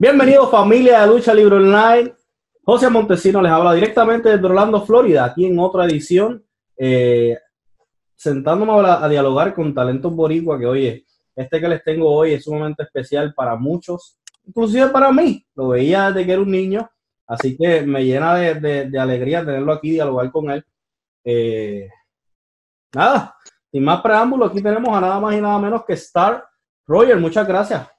Bienvenidos familia de Lucha Libre Online. José Montesino les habla directamente desde Orlando, Florida, aquí en otra edición, eh, sentándome a, dialogar con talentos boricua que, oye, este que les tengo hoy es sumamente especial para muchos, inclusive para mí. Lo veía desde que era un niño, así que me llena de, de, alegría tenerlo aquí, dialogar con él. Eh, nada, sin más preámbulo, aquí tenemos a nada más y nada menos que Star Roger. Muchas gracias.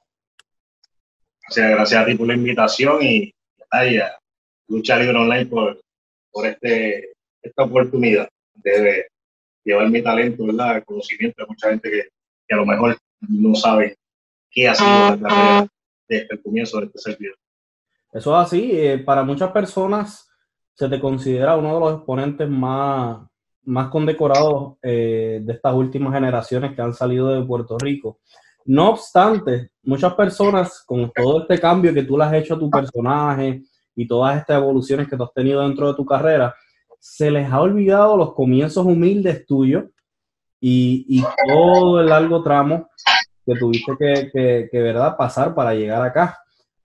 Gracias, gracias a ti por la invitación y a Lucha Libre Online por, por este, esta oportunidad de llevar mi talento, ¿verdad? El conocimiento de mucha gente que, que a lo mejor no sabe qué ha sido la carrera desde el comienzo de este servidor. Eso es así. Eh, para muchas personas se te considera uno de los exponentes más, más condecorados eh, de estas últimas generaciones que han salido de Puerto Rico. No obstante, muchas personas, con todo este cambio que tú le has hecho a tu personaje y todas estas evoluciones que tú has tenido dentro de tu carrera, se les ha olvidado los comienzos humildes tuyos y, todo el largo tramo que tuviste que, que, ¿verdad? pasar para llegar acá.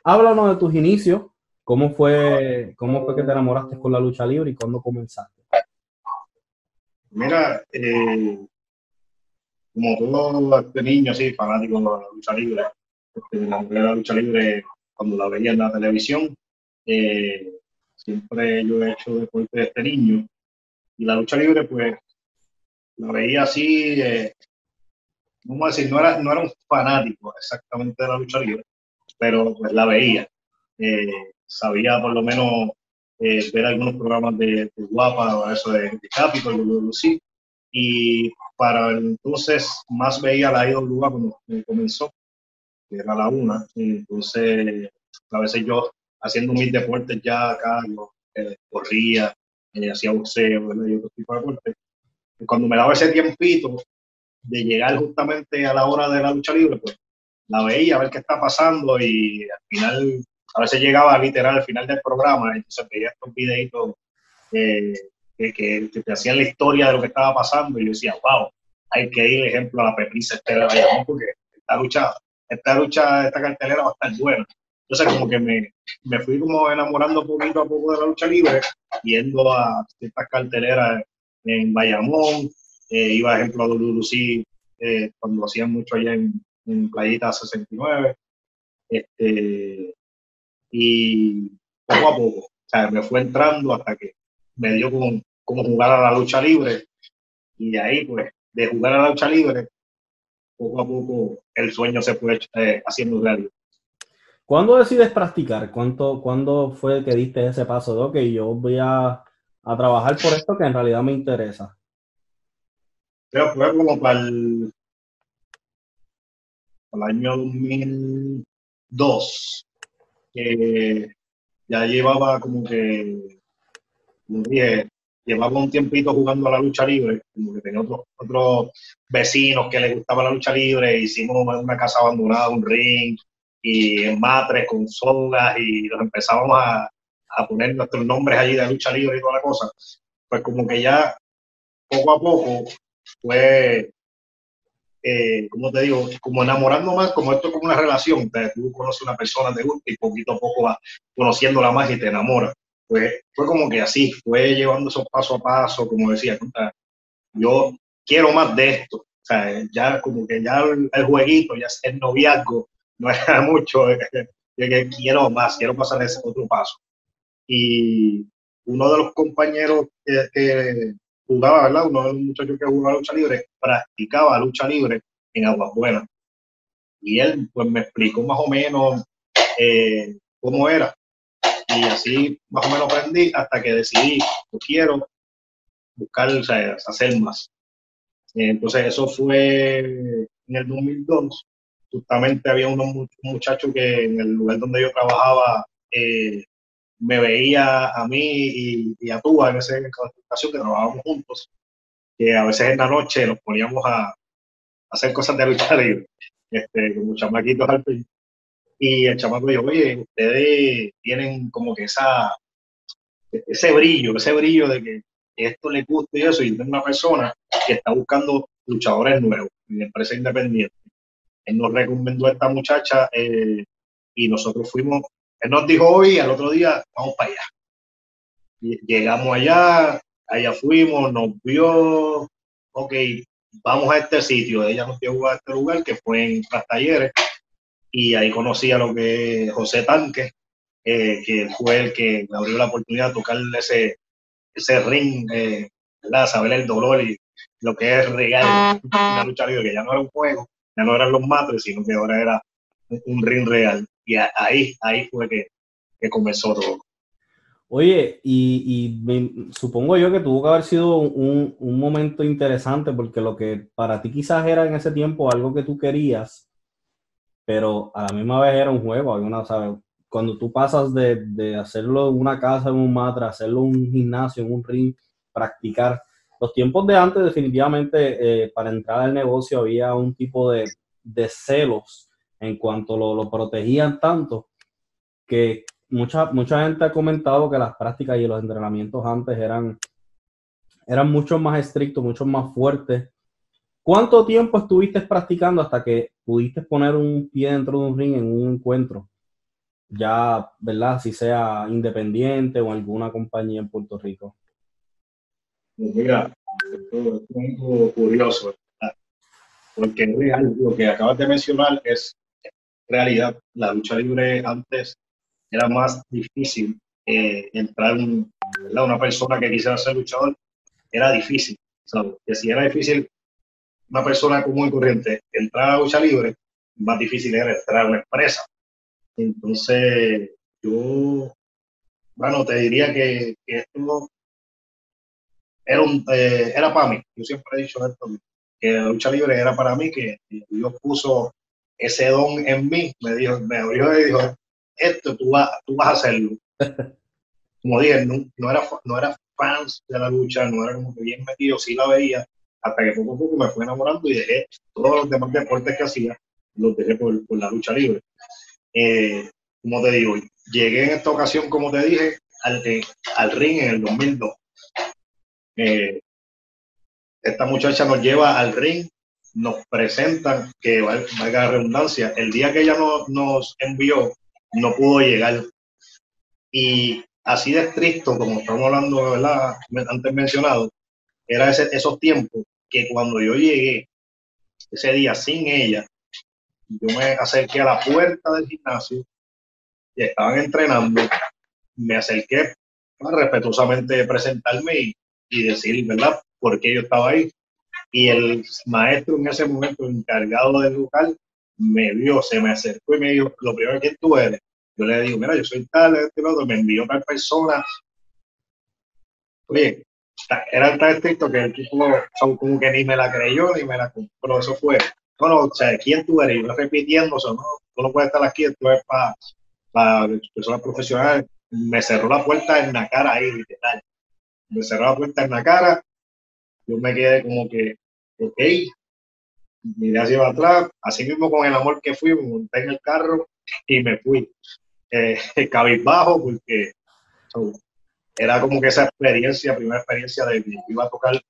Háblanos de tus inicios, cómo fue, cómo fue que te enamoraste con la lucha libre y cuándo comenzaste. Mira, eh, como todo este niño así, fanático de la lucha libre, este, la, la lucha libre cuando la veía en la televisión, eh, siempre yo he hecho deporte de este niño y la lucha libre pues la veía así, eh, vamos a decir, no era, no era un fanático exactamente de la lucha libre, pero pues la veía. Eh, sabía por lo menos eh, ver algunos programas de, de Guapa o eso de, de Capitol, de y para entonces más veía la IWA cuando comenzó, que era la una, entonces a veces yo haciendo mis deportes ya acá, eh, corría, eh, hacía boxeo, y otro tipo de deportes. Cuando me daba ese tiempito de llegar justamente a la hora de la lucha libre, pues la veía a ver qué está pasando y al final, a veces llegaba literal al final del programa, entonces veía estos videitos eh, que, que, te hacían la historia de lo que estaba pasando y yo decía, wow, hay que ir, ejemplo, a la Pepriza Estela porque esta lucha, esta lucha, esta cartelera va a estar buena. Entonces como que me, me fui como enamorando poquito a poco de la lucha libre, yendo a ciertas carteleras en Bayamón, eh, iba, ejemplo, a WLC eh, cuando lo hacían mucho allá en, en Playita 69. Este, y poco a poco, o sea, me fue entrando hasta que me dio como, como jugar a la lucha libre. Y de ahí, pues, de jugar a la lucha libre, poco a poco el sueño se fue eh, haciendo realidad. ¿Cuándo decides practicar? ¿Cuánto, ¿Cuándo fue que diste ese paso de, ok, yo voy a, a trabajar por esto que en realidad me interesa? Creo que fue como para el, para el año 2002, que ya llevaba como que, como dije, llevaba un tiempito jugando a la lucha libre, como que tenía otros, otros vecinos que les gustaba la lucha libre, hicimos una casa abandonada, un ring, y en matres con sogas y nos empezábamos a, a, poner nuestros nombres allí de lucha libre y toda la cosa, pues como que ya poco a poco fue, eh, como te digo, como enamorando más, como esto es como una relación, tú conoces a una persona, te gusta y poquito a poco vas conociéndola más y te enamoras. Pues fue como que así, fue llevando esos paso a paso, como decía, yo quiero más de esto, o sea, ya como que ya el, jueguito, ya el noviazgo, no era mucho, que quiero más, quiero pasar ese otro paso. Y uno de los compañeros que, jugaba, ¿verdad? Uno de los muchachos que jugaba lucha libre, practicaba lucha libre en Aguas Buenas. Y él, pues, me explicó más o menos eh, cómo era. Y así, más o menos aprendí hasta que decidí, yo quiero buscar, o sea, hacer más. Entonces, eso fue en el 2002 justamente había un muchacho que en el lugar donde yo trabajaba eh, me veía a mí y, a tú en esa ocasión que trabajábamos juntos, que a veces en la noche nos poníamos a, hacer cosas de lucha libre, este, como chamaquitos al Y el chamaco dijo, oye, ustedes tienen como que esa, ese brillo, ese brillo de que esto le gusta y eso, y tengo una persona que está buscando luchadores nuevos empresa independiente él nos recomendó a esta muchacha, eh, y nosotros fuimos, él nos dijo hoy, al otro día, vamos para allá. llegamos allá, allá fuimos, nos vio, ok, vamos a este sitio. Ella nos llevó a este lugar que fue en Las Talleres y ahí conocí a lo que José Tanque, eh, que fue el que me abrió la oportunidad de tocar ese, ese ring, eh, saber el dolor y lo que es real, una lucha libre, que ya no era un juego, ya no eran los matres, sino que ahora era un ring real. Y ahí, ahí fue que, comenzó todo. Oye, y, supongo yo que tuvo que haber sido un, momento interesante porque lo que para ti quizás era en ese tiempo algo que tú querías, pero a la misma vez era un juego. Una, Cuando tú pasas de, hacerlo en una casa, en un matra, hacerlo en un gimnasio, en un ring, practicar. Los tiempos de antes definitivamente eh, para entrar al negocio había un tipo de, celos en cuanto lo, lo protegían tanto que mucha, mucha gente ha comentado que las prácticas y los entrenamientos antes eran, eran mucho más estrictos, mucho más fuertes. ¿Cuánto tiempo estuviste practicando hasta que pudiste poner un pie dentro de un ring en un encuentro? Ya, ¿verdad? Si sea independiente o alguna compañía en Puerto Rico. Pues mira, esto es curioso, porque es real, lo que acabas de mencionar es realidad. La lucha libre antes era más difícil eh, entrar en una persona que quisiera ser luchador, era difícil. Que si era difícil una persona común y corriente entrar a lucha libre, más difícil era entrar a una empresa. Entonces, yo, bueno, te diría que, esto era, un, eh, era para mí. Yo siempre he dicho esto, que la lucha libre era para mí, que Dios puso ese don en mí, me dijo, me abrió y dijo, esto tú vas, tú vas a hacerlo. Como dije, no, era, no era fans de la lucha, no era como que bien metido, sí la veía, hasta que poco a poco me fui enamorando y dejé todos los demás deportes que hacía, los dejé por, la lucha libre. Eh, como te digo, llegué en esta ocasión, como te dije, al, eh, al ring en el 2002. Eh, esta muchacha nos lleva al ring, nos presentan, que valga la redundancia, el día que ella nos envió no pudo llegar. Y así de estricto, como estamos hablando, ¿verdad? Antes mencionado, era ese, esos tiempos que cuando yo llegué ese día sin ella, yo me acerqué a la puerta del gimnasio y estaban entrenando, me acerqué para respetuosamente presentarme y, y decir, ¿verdad?, por qué yo estaba ahí. Y el maestro en ese momento, encargado del local, me vio, se me acercó y me dijo, lo primero que tú eres. Yo le digo, mira, yo soy tal, este, otro, me envió tal persona. Oye, era tan estricto que el como que ni me la creyó ni me la compró. Eso fue, no, no, o sea, ¿quién tú eres? Yo repitiendo eso, no, tú no puedes estar aquí, esto es para para personas profesionales. Me cerró la puerta en la cara ahí, literal. Me cerró la puerta en la cara. Yo me quedé como que, ok, miré hacia atrás, así mismo con el amor que fui, me monté en el carro y me fui eh, cabizbajo porque era como que esa experiencia, primera experiencia de que iba a tocar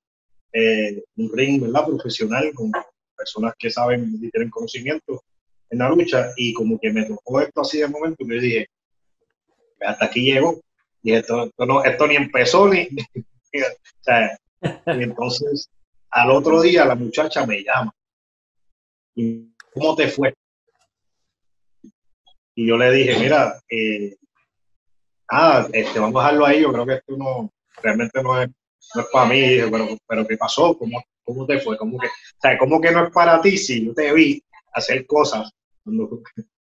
eh, un ring, ¿verdad? Profesional con personas que saben y tienen conocimiento en la lucha y como que me tocó esto así de momento que dije, hasta aquí llego y esto, no, esto ni empezó ni... y entonces al otro día la muchacha me llama ¿Y cómo te fue? Y yo le dije, mira, eh, ah, este, vamos a dejarlo ahí, yo creo que esto no, realmente no es, no es para mí, pero, pero ¿qué pasó? ¿Cómo, ¿Cómo te fue? ¿Cómo que, o sea, ¿cómo que no es para ti si yo te vi hacer cosas?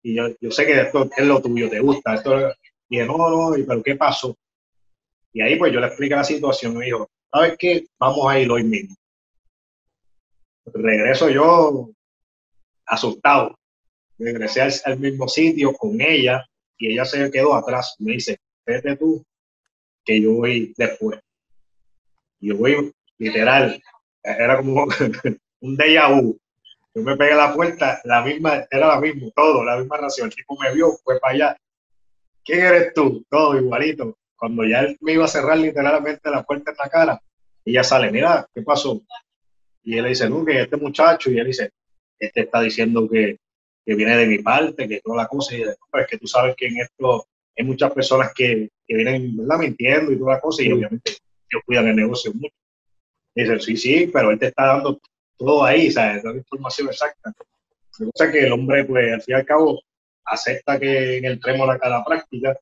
y yo, yo sé que esto es lo tuyo, te gusta. Esto, y dije, no, no, pero ¿qué pasó? Y ahí pues yo le expliqué la situación me dijo, ¿sabes qué? Vamos a ir hoy mismo. Regreso yo asustado. Regresé al, mismo sitio con ella y ella se quedó atrás. Me dice, vete tú, que yo voy después. yo voy literal, era como un déjà vu. Yo me pegué a la puerta, la misma, era la misma, todo, la misma ración. El tipo me vio, fue para allá. ¿Quién eres tú? Todo igualito. Cuando ya él me iba a cerrar literalmente la puerta en la cara, ella sale, mira, ¿qué pasó? Y él le dice, no, este muchacho, y él dice, este está diciendo que, que viene de mi parte, que toda la cosa, y es que tú sabes que en esto hay muchas personas que, que vienen, ¿verdad? Mintiendo y toda la cosa, y obviamente ellos cuidan el negocio mucho. Y dice, sí, sí, pero él te está dando todo ahí, ¿sabes? La información exacta. Me gusta que el hombre, pues, al fin y al cabo, acepta que en el trémolo a la práctica,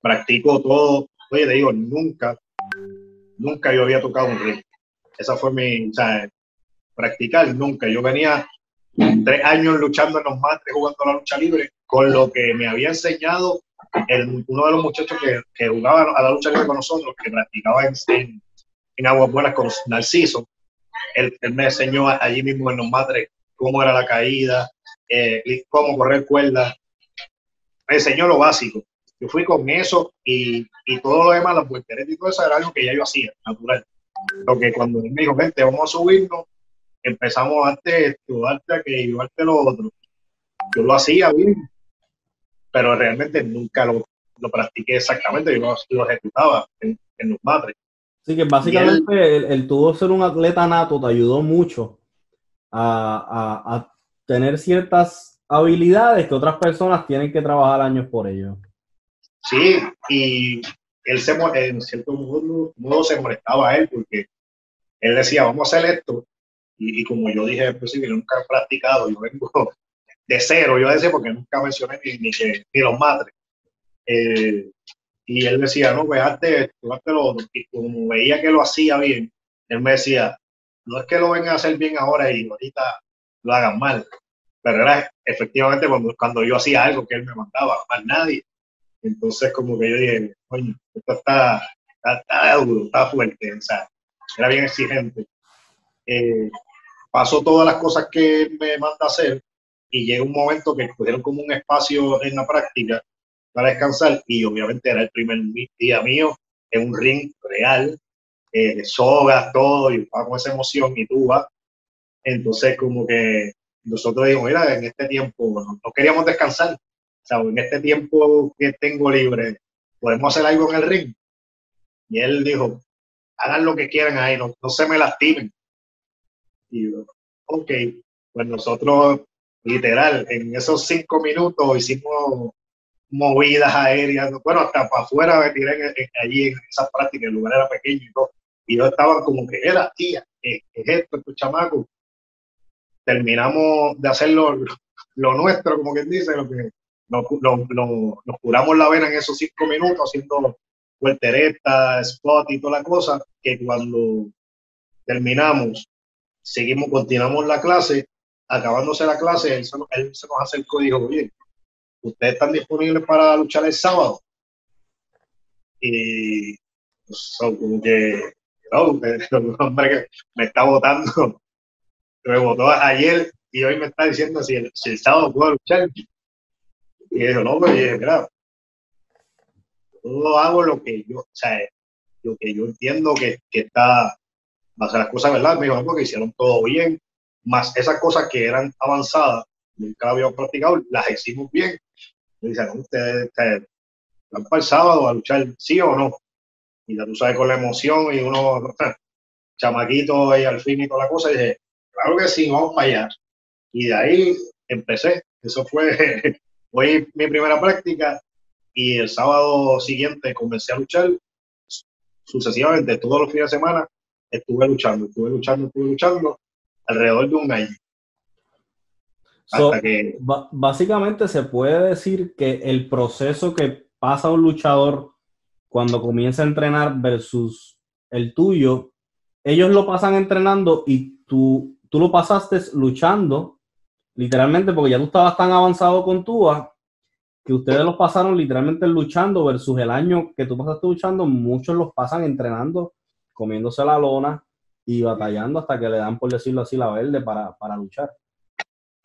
practico todo. Oye, te digo, nunca, nunca yo había tocado un ring. Esa fue mi, o sea, practicar, nunca. Yo venía tres años luchando en los matres, jugando la lucha libre, con lo que me había enseñado el, uno de los muchachos que, que, jugaba a la lucha libre con nosotros, que practicaba en, en, en Aguas Buenas con Narciso. Él, él, me enseñó allí mismo en los matres cómo era la caída, eh, cómo correr cuerdas. Me enseñó lo básico. Yo fui con eso y, y todo lo demás, las volteretas y todo eso era algo que ya yo hacía, natural. Lo que cuando él me dijo, gente, vamos a subirnos, empezamos antes esto, antes aquello, antes lo otro. Yo lo hacía bien, pero realmente nunca lo, lo practiqué exactamente, yo lo, ejecutaba en, en, los matres. Así que básicamente el, el, tuvo ser un atleta nato te ayudó mucho a, a, a, tener ciertas habilidades que otras personas tienen que trabajar años por ello. Sí, y él se, en cierto modo, modo se molestaba a él porque él decía, vamos a hacer esto, y, como yo dije al principio, nunca he practicado, yo vengo de cero, yo decía, porque nunca mencioné ni, ni, ni los matres. Eh, y él decía, no, pues hazte esto, hazte lo. Y como veía que lo hacía bien, él me decía, no es que lo vengan a hacer bien ahora y ahorita lo hagan mal, pero era efectivamente cuando, cuando yo hacía algo que él me mandaba, más nadie. Entonces, como que yo dije, coño, esto está, está, está duro, está fuerte, o sea, era bien exigente. Eh, pasó todas las cosas que me manda hacer y llega un momento que cogieron como un espacio en la práctica para descansar y obviamente era el primer día mío en un ring real, eh, de sogas, todo, y estaba con esa emoción y tú vas. Entonces como que nosotros dijimos, mira, en este tiempo no, no queríamos descansar, o sea, en este tiempo que tengo libre, podemos hacer algo en el ring. Y él dijo, hagan lo que quieran ahí, no, no se me lastimen. Y yo, ok, pues nosotros literal, en esos cinco minutos hicimos movidas aéreas, bueno, hasta para afuera me tiré allí en esa práctica, el lugar era pequeño y todo, y yo estaba como que era, tía, ¿qué es esto, estos chamacos? Terminamos de hacer lo, nuestro, como quien dice, lo que nos, lo, nos curamos la vena en esos cinco minutos haciendo vueltereta, spot y toda la cosa, que cuando terminamos, seguimos, continuamos la clase acabándose la clase, él se, él se nos acercó y dijo, oye, ¿ustedes están disponibles para luchar el sábado? Y pues, como que, no, un hombre que me está votando, me votó ayer y hoy me está diciendo si el, sábado puedo luchar. Y dijo, no, pero mira, yo hago lo que yo, o sea, lo que yo entiendo que está, ser las cosas, ¿verdad? Me dijo, porque hicieron todo bien, más esas cosas que eran avanzadas, nunca habíamos practicado, las hicimos bien. Me dicen, ustedes van para el sábado a luchar, sí o no. Y ya tú sabes con la emoción y uno, chamaquito y al fin y toda la cosa, y dije, claro que sí, vamos para allá. Y de ahí empecé. Eso fue hoy mi primera práctica y el sábado siguiente comencé a luchar sucesivamente todos los fines de semana estuve luchando, estuve luchando, estuve luchando alrededor de un año. So, que... Básicamente se puede decir que el proceso que pasa un luchador cuando comienza a entrenar versus el tuyo, ellos lo pasan entrenando y tú, tú lo pasaste luchando, literalmente, porque ya tú estabas tan avanzado con Tua, que ustedes los pasaron literalmente luchando versus el año que tú pasaste luchando, muchos los pasan entrenando, comiéndose la lona, y batallando hasta que le dan, por decirlo así, la verde para, para luchar.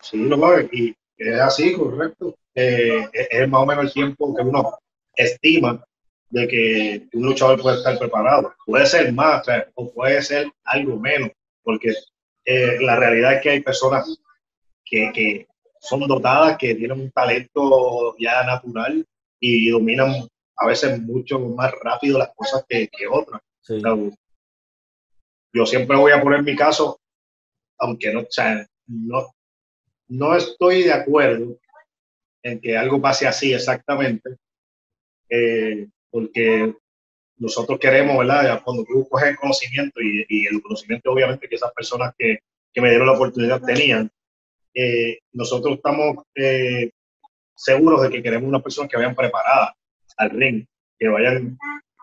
Sí, no, y es así, correcto. Eh, es más o menos el tiempo que uno estima de que un luchador puede estar preparado. Puede ser más o puede ser algo menos, porque eh, la realidad es que hay personas que, que, son dotadas, que tienen un talento ya natural y dominan a veces mucho más rápido las cosas que, que otras. Sí yo siempre voy a poner mi caso, aunque no, o sea, no, no estoy de acuerdo en que algo pase así exactamente, eh, porque nosotros queremos, ¿verdad? Cuando tú coges el conocimiento y, el conocimiento obviamente que esas personas que, que me dieron la oportunidad tenían, eh, nosotros estamos eh, seguros de que queremos una persona que vayan preparadas al ring, que vayan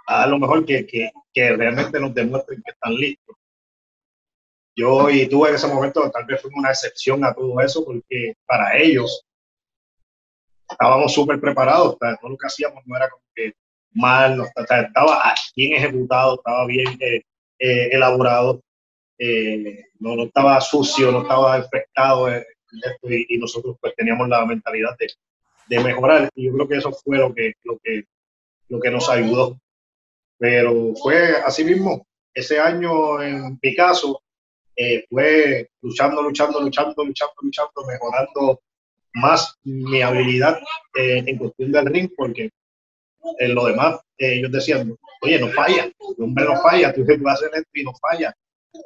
a lo mejor que, que, que realmente nos demuestren que están listos. Yo y tú en ese momento tal vez fuimos una excepción a todo eso porque para ellos estábamos súper preparados, todo lo que hacíamos no era como que mal, estaba bien ejecutado, estaba bien eh, eh, elaborado, eh, no, estaba sucio, no estaba infectado y, nosotros pues teníamos la mentalidad de, de, mejorar y yo creo que eso fue lo que, lo que, lo que nos ayudó. Pero fue así mismo, ese año en Picasso fue luchando, luchando, luchando, luchando, luchando, mejorando más mi habilidad en cuestión del ring, porque en lo demás, eh, ellos decían, oye, no falla, el hombre no falla, tú puedes hacer esto y no falla.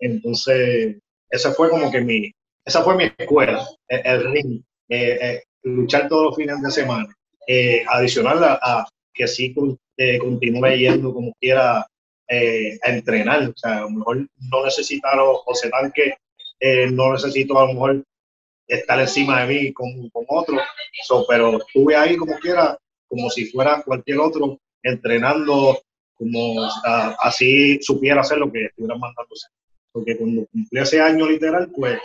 Entonces, esa fue como que mi, esa fue mi escuela, el, ring, eh, eh, luchar todos los fines de semana. adicional a, que sí continúe yendo como quiera a entrenar, o sea, a lo mejor no necesitaron, o se dan que no necesito a lo mejor estar encima de mí con, con otro, pero estuve ahí como quiera como si fuera cualquier otro, entrenando como así supiera hacer lo que estuvieran mandándose. Porque cuando cumplí ese año literal, pues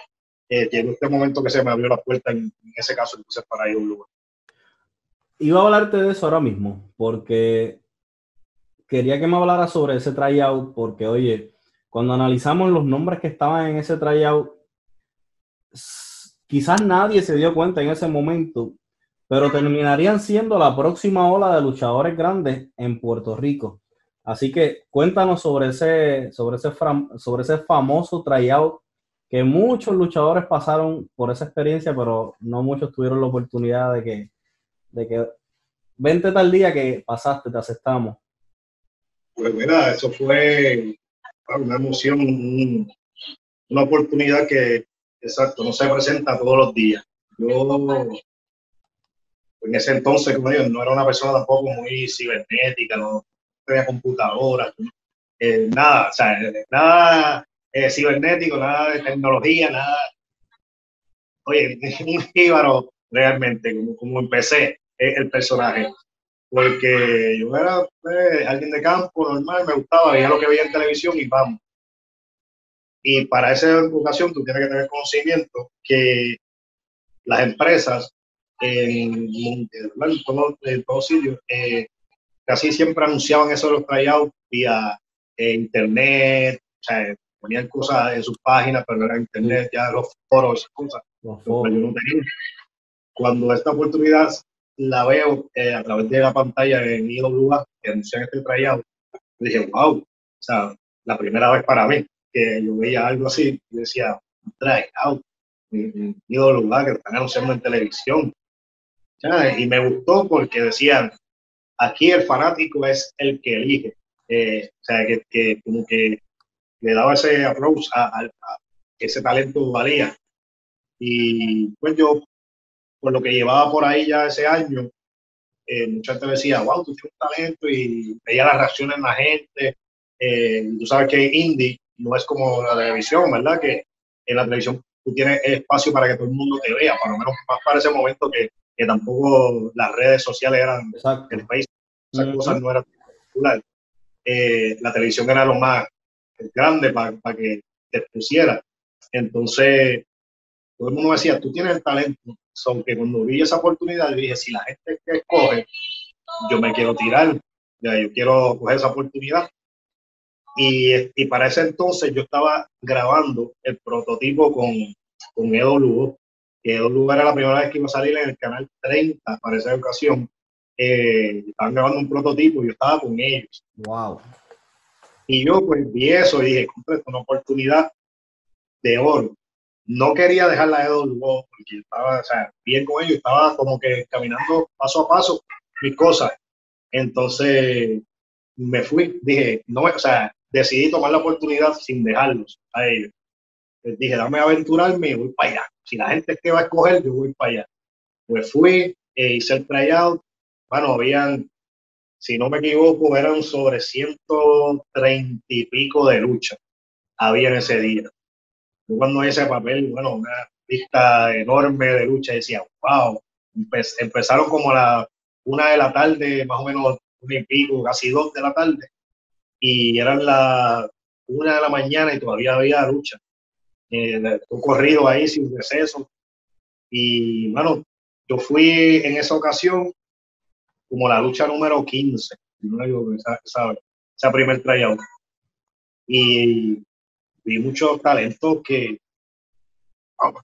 eh, llegó este momento que se me abrió la puerta, en, ese caso, entonces para ir a un lugar. Iba a hablarte de eso ahora mismo, porque quería que me hablara sobre ese tryout, porque oye, cuando analizamos los nombres que estaban en ese tryout, quizás nadie se dio cuenta en ese momento pero terminarían siendo la próxima ola de luchadores grandes en Puerto Rico. Así que cuéntanos sobre ese, sobre ese, sobre ese famoso tryout que muchos luchadores pasaron por esa experiencia, pero no muchos tuvieron la oportunidad de que, de que vente tal día que pasaste, te aceptamos. Pues mira, eso fue una emoción, una oportunidad que, exacto, no se presenta todos los días. Yo en ese entonces, como digo, no era una persona tampoco muy cibernética, no tenía computadora, eh, nada, o sea, nada eh, cibernético, nada de tecnología, nada. Oye, un jíbaro realmente, como, como empecé el personaje. Porque yo era pues, alguien de campo, normal, me gustaba, veía lo que veía en televisión y vamos. Y para esa educación tú tienes que tener conocimiento que las empresas en, en todos sitios, eh, casi siempre anunciaban eso de los tryouts vía eh, internet, o sea, ponían cosas en sus páginas, pero era internet, ya los foros, esas cosas. Cuando esta oportunidad la veo eh, a través de la pantalla en IWA, que anuncian este tryout, dije, wow, o sea, la primera vez para mí que yo veía algo así, yo decía, tryout, en IWA, que están anunciando en televisión, y me gustó porque decían, aquí el fanático es el que elige. Eh, o sea, que, que, como que le daba ese approach a, que ese talento valía. Y pues yo, por lo que llevaba por ahí ya ese año, eh, mucha gente decía, wow, tú tienes un talento y veía las reacciones en la gente. Eh, tú sabes que indie no es como la televisión, ¿verdad? Que en la televisión tú tienes espacio para que todo el mundo te vea, por lo menos más para ese momento que que tampoco las redes sociales eran el país, esas cosas no eran popular. Eh, la televisión era lo más grande para que te pusiera. Entonces, todo el mundo decía, tú tienes el talento. Aunque cuando vi esa oportunidad, dije, si la gente que escoge, yo me quiero tirar, ya, yo quiero coger esa oportunidad. Y, y, para ese entonces yo estaba grabando el prototipo con, con Edo Lugo, que dos lugares la primera vez que iba a salir en el canal 30 para esa ocasión. Eh, estaban grabando un prototipo y yo estaba con ellos. Wow. Y yo pues vi eso y dije, es una oportunidad de oro. No quería dejarla de luego porque estaba o sea, bien con ellos, estaba como que caminando paso a paso mis cosas. Entonces me fui, dije, no, o sea, decidí tomar la oportunidad sin dejarlos a ellos. dije, dame aventurarme y voy para allá. Si la gente es que va a escoger, yo voy para allá. Pues fui, e hice el tryout. Bueno, habían, si no me equivoco, eran sobre 130 y pico de lucha. Había ese día. Cuando ese papel, bueno, una lista enorme de lucha, decía, wow, empezaron como a la una de la tarde, más o menos un y pico, casi dos de la tarde, y eran las una de la mañana y todavía había lucha. Eh, un corrido ahí sin receso. Y bueno, yo fui en esa ocasión como la lucha número 15, esa, esa, esa primer tryout. Y vi muchos talentos que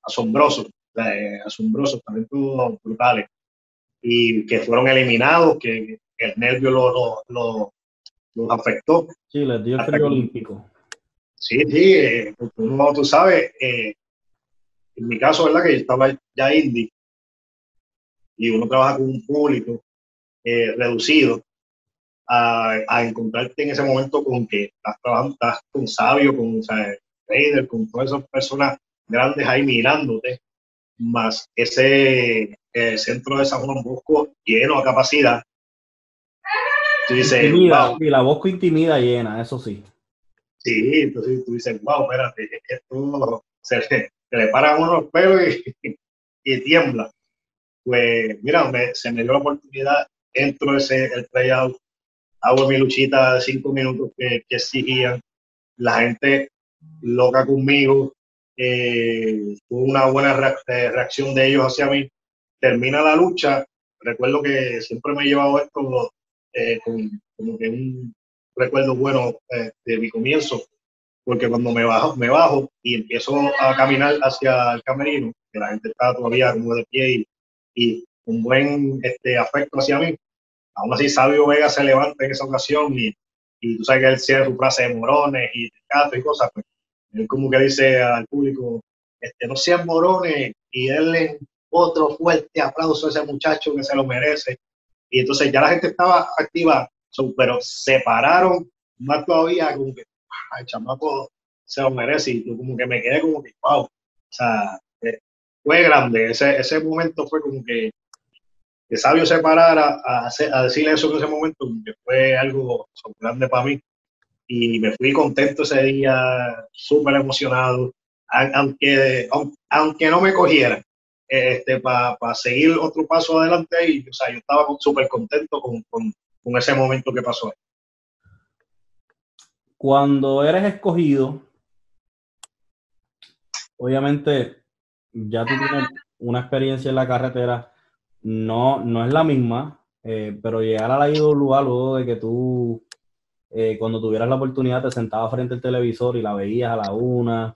asombrosos, eh, asombrosos, talentos brutales, y que fueron eliminados, que el nervio los lo, lo, afectó. Sí, les dio el frío olímpico. Sí, sí, eh, uno, tú sabes, eh, en mi caso, ¿verdad? Que yo estaba ya indie y uno trabaja con un público eh, reducido a, a, encontrarte en ese momento con que estás trabajando, estás con Sabio, con o sea, con todas esas personas grandes ahí mirándote, más ese centro de San Juan Bosco lleno a capacidad. Tú dices, intimida, y la Bosco intimida llena, eso sí. Sí, entonces tú dices, wow, espérate, esto se, se le paran unos pelos y, y, tiembla. Pues mira, se me dio la oportunidad, entro ese el tryout, hago mi luchita de cinco minutos que, que exigían, la gente loca conmigo, eh, hubo una buena eh, reacción de ellos hacia mí. Termina la lucha, recuerdo que siempre me he llevado esto eh, como que un recuerdo bueno eh, de mi comienzo, porque cuando me bajo, me bajo y empiezo a caminar hacia el camerino, que la gente está todavía como de pie y, y un buen este, afecto hacia mí, aún así Sabio Vega se levanta en esa ocasión y, y tú sabes que él cierra su frase de morones y gato y cosas, pues él como que dice al público, este, no sean morones y denle otro fuerte aplauso a ese muchacho que se lo merece. Y entonces ya la gente estaba activa pero se pararon más todavía, como que el chamaco se lo merece y como que me quedé como que, wow, o sea, eh, fue grande, ese, ese momento fue como que, que Sabio se parara a, a decirle eso en ese momento, que fue algo grande para mí y me fui contento ese día, súper emocionado, aunque, aunque no me cogieran, este, para seguir otro paso adelante y, o sea, yo estaba súper contento con, con, con ese momento que pasó. Cuando eres escogido, obviamente ya tú tienes una experiencia en la carretera, no, no es la misma, eh, pero llegar a la IWA luego de que tú, eh, cuando tuvieras la oportunidad, te sentabas frente al televisor y la veías a la una.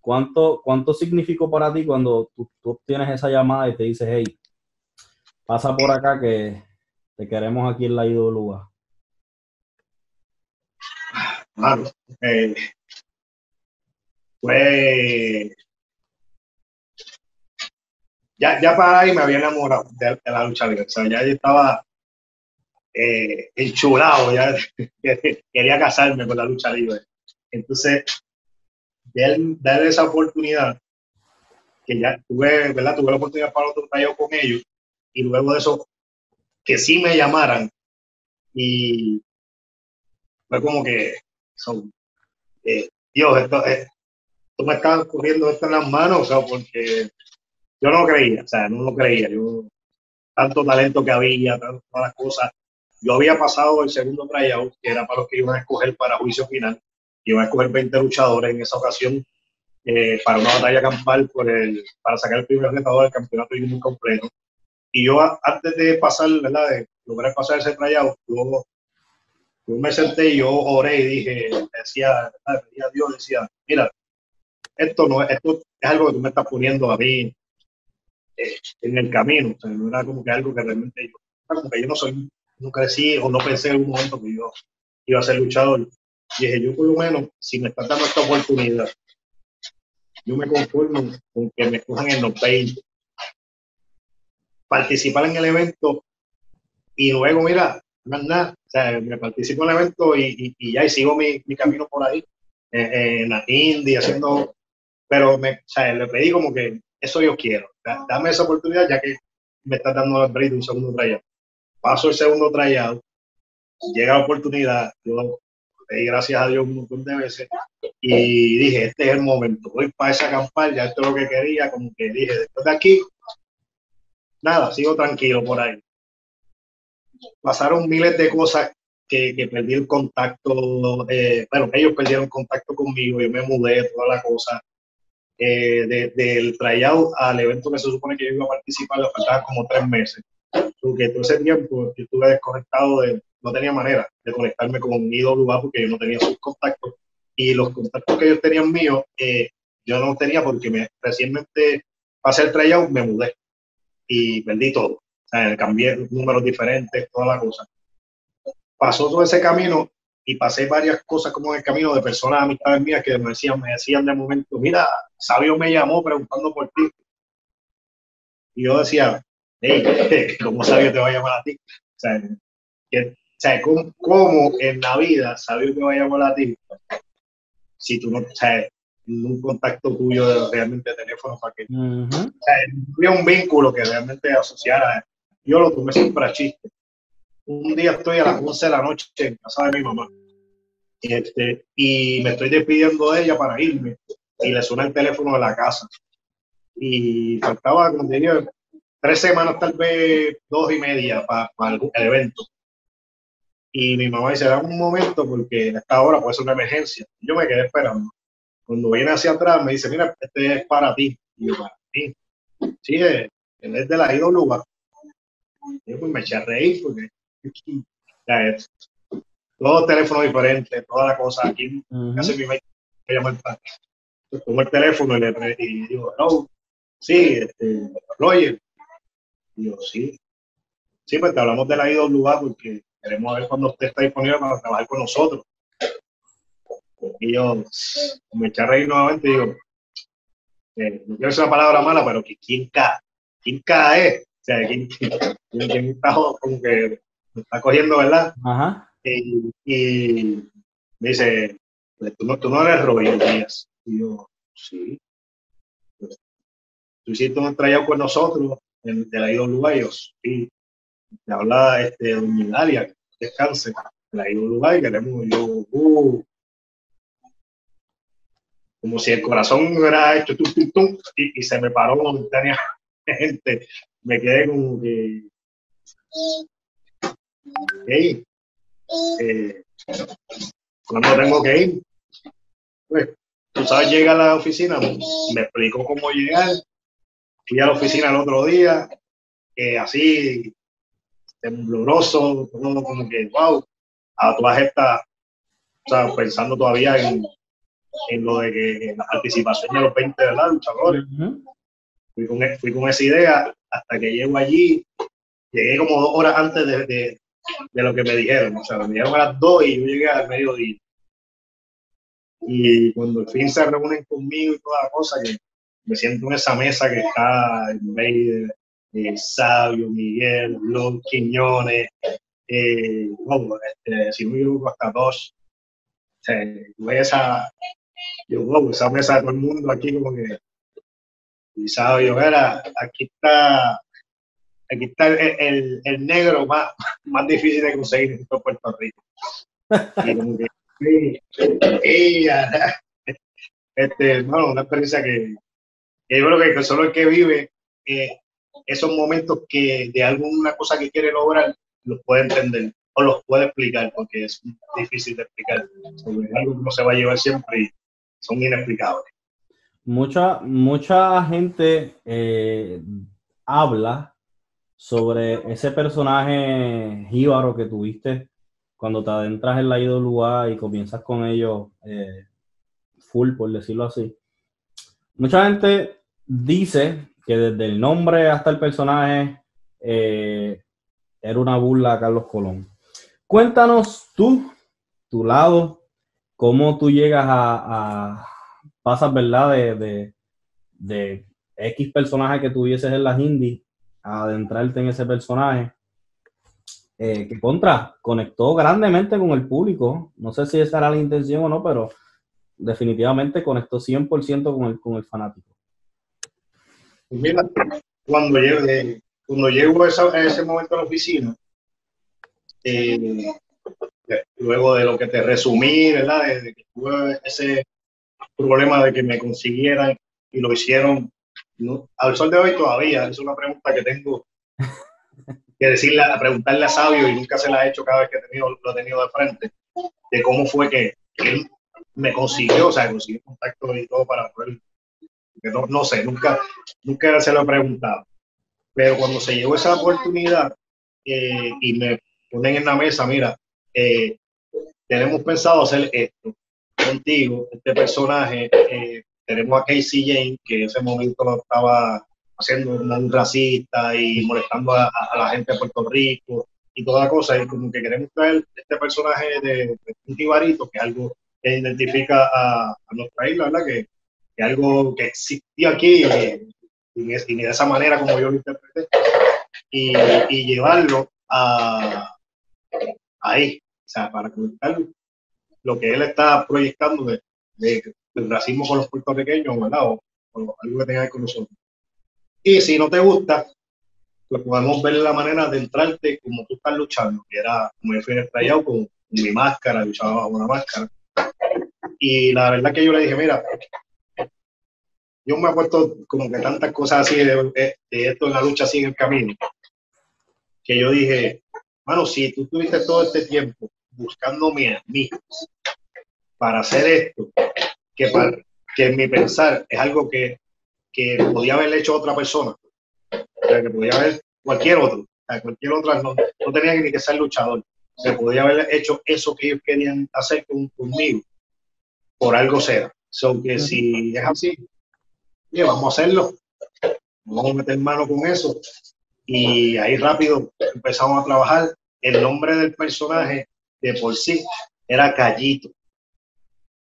¿Cuánto, cuánto significó para ti cuando tú, tú obtienes esa llamada y te dices, hey, pasa por acá que te queremos aquí en la IWA. Claro. Eh, pues ya, ya para ahí me había enamorado de, la lucha libre. O sea, ya yo estaba eh, enchulado, ya quería casarme con la lucha libre. Entonces, darle esa oportunidad, que ya tuve, ¿verdad? Tuve la oportunidad para otro taller con ellos, y luego de eso que sí me llamaran y fue como que son, eh, Dios, esto, eh, me estás cogiendo esto en las manos, o sea, porque yo no lo creía, o sea, no lo creía, yo, tanto talento que había, tantas las cosas, yo había pasado el segundo tryout, que era para los que iban a escoger para juicio final, iban a escoger 20 luchadores en esa ocasión, eh, para una batalla campal por el, para sacar el primer retador del campeonato muy completo. Y yo antes de pasar, ¿verdad? De lograr pasar ese trayado, yo, yo, me senté y yo oré y dije, decía, pedía a Dios, decía, mira, esto no esto es algo que tú me estás poniendo a mí eh, en el camino. O sea, no era como que algo que realmente yo, como que yo no soy, no crecí o no pensé en un momento que yo iba a ser luchador. Y dije, yo por lo menos, si me estás dando esta oportunidad, yo me conformo con que me cojan en los 20, participar en el evento y luego, mira, más nada, o sea, me participo en el evento y, y, ya y sigo mi, mi, camino por ahí, eh, en la India, haciendo pero me, o sea, le pedí como que eso yo quiero, dame esa oportunidad ya que me está dando el break un segundo tryout. Paso el segundo tryout, llega la oportunidad, yo gracias a Dios un montón de veces y dije, este es el momento, voy para esa campaña, esto es lo que quería, como que dije, después de aquí, nada, sigo tranquilo por ahí. Pasaron miles de cosas que, que perdí el contacto, eh, bueno, ellos perdieron contacto conmigo, yo me mudé, toda la cosa. Eh, del tryout al evento que se supone que yo iba a participar, le faltaban como tres meses. Porque todo ese tiempo yo estuve desconectado, de, no tenía manera de conectarme con IWA porque yo no tenía sus contactos. Y los contactos que ellos tenían míos, eh, yo no tenía porque me, recientemente pasé el tryout, me mudé y perdí todo. O sea, cambié números diferentes, toda la cosa. Pasó todo ese camino y pasé varias cosas como en el camino de personas, amistades mías que me decían, me decían de momento, mira, Sabio me llamó preguntando por ti. Y yo decía, hey, ¿cómo Sabio te va a llamar a ti? O sea, que, ¿cómo, en la vida Sabio te va a llamar a ti? Si tú no, o sea, un contacto tuyo realmente de teléfono para que, o sea, había un vínculo que realmente asociara. Yo lo tomé siempre a chiste un día estoy a las 11 de la noche en casa de mi mamá este, y me estoy despidiendo de ella para irme y le suena el teléfono de la casa. Y faltaba, como tres semanas, tal vez dos y media para, el evento. Y mi mamá dice, dame un momento porque a esta hora puede ser una emergencia. yo me quedé esperando. Cuando viene hacia atrás me dice, mira, este es para ti. Y yo, para ti. Sí, él es de la IWA. Yo pues me eché a reír porque ya es. Todo teléfono diferente, toda la cosa. Aquí casi mi me llama el padre. Tomo el teléfono y le y digo, no, sí, este, Roger. Y yo, sí. Sí, pues te hablamos de la IWA porque queremos ver cuando usted está disponible para trabajar con nosotros. Y yo me eché a reír nuevamente y digo, eh, no quiero decir una palabra mala, pero que quién cae, quién cae, o sea, quién, quién, quién está como que está cogiendo, ¿verdad? Ajá. Y, me dice, pues, ¿tú no, tú no eres Roger Díaz. Y yo, sí. Pues, tú hiciste un trayado con nosotros en, de la IWA y yo, sí. Te habla este, Doña Dalia, descanse, de la IWA y queremos, yo, uh, como si el corazón hubiera hecho tum, tum, tum, y, y se me paró momentáneamente. Me quedé como que eh, cuando tengo que ir, pues, tú sabes, llega a la oficina, me explicó cómo llegar, fui a la oficina el otro día, así, tembloroso, todo como que, wow, a todas estas, o sea, pensando todavía en, en lo de que la participación de los 20 de la luchadores. fui, con, fui con esa idea hasta que llego allí, llegué como dos horas antes de, de lo que me dijeron. O sea, me dijeron a las 2 y yo llegué al mediodía. Y cuando al fin se reúnen conmigo y toda la cosa, que me siento en esa mesa que está en de eh, Sabio, Miguel, Luke, Quiñones, eh, este, si no me equivoco, hasta dos. O sea, esa, yo, wow, esa mesa de todo el mundo aquí como que, y Sabio, era, aquí está aquí está el, el, negro más, más difícil de conseguir en Puerto Rico. Y este, bueno, una experiencia que, yo creo que solo el que vive eh, esos momentos que de alguna cosa que quiere lograr los puede entender o los puede explicar porque es difícil de explicar. Es algo que no se va a llevar siempre son inexplicables. Mucha, mucha gente eh, habla sobre ese personaje jíbaro que tuviste cuando te adentras en la IWA y comienzas con ellos eh, full, por decirlo así. Mucha gente dice que desde el nombre hasta el personaje eh, era una burla a Carlos Colón. Cuéntanos tú, tu lado, cómo tú llegas a, pasas, ¿verdad? De, de, de X personaje que tuvieses en las indies adentrarte en ese personaje. Eh, que contra conectó grandemente con el público. No sé si esa era la intención o no, pero definitivamente conectó 100% con el, con el fanático. Cuando llego, cuando llego a, ese momento a la oficina, eh, luego de lo que te resumí, ¿verdad? De, que tuve ese problema de que me consiguieran y lo hicieron, al sol de hoy todavía, es una pregunta que tengo que decirle, preguntarle a Sabio y nunca se la he hecho cada vez que lo he tenido de frente, de cómo fue que él me consiguió, o sea, consiguió contacto y todo para poder, no, no sé, nunca, nunca se lo he preguntado. Pero cuando se llegó esa oportunidad eh, y me ponen en la mesa, mira, eh, tenemos pensado hacer esto contigo, este personaje, eh, tenemos a Casey Jane, que en ese momento estaba haciendo un racista y molestando a, la gente de Puerto Rico y toda la cosa, y como que queremos traer este personaje de, un tibarito, que es algo que identifica a, nuestra isla, ¿verdad? Que, que algo que existía aquí y, de esa manera como yo lo interpreté, y, y llevarlo a, ahí, o sea, para conectar lo que él está proyectando de, del racismo con los puertorriqueños, ¿verdad? O, algo que tenga que ver con nosotros. Y si no te gusta, pues podemos ver la manera de entrarte como tú estás luchando, que era como yo fui estrellado con, mi máscara, luchaba bajo una máscara. Y la verdad que yo le dije, mira, yo me he puesto como que tantas cosas así de, esto en la lucha así en el camino, que yo dije, bueno, si tú tuviste todo este tiempo buscándome a mí para hacer esto, que, para, que en mi pensar es algo que, que podía haber hecho otra persona, que podía haber cualquier otro, cualquier otra, no, no tenía ni que ser luchador, se podía haber hecho eso que ellos querían hacer conmigo, por algo sea. So que si es así, vamos a hacerlo, vamos a meter mano con eso. Y ahí rápido empezamos a trabajar. El nombre del personaje de por sí era Callito.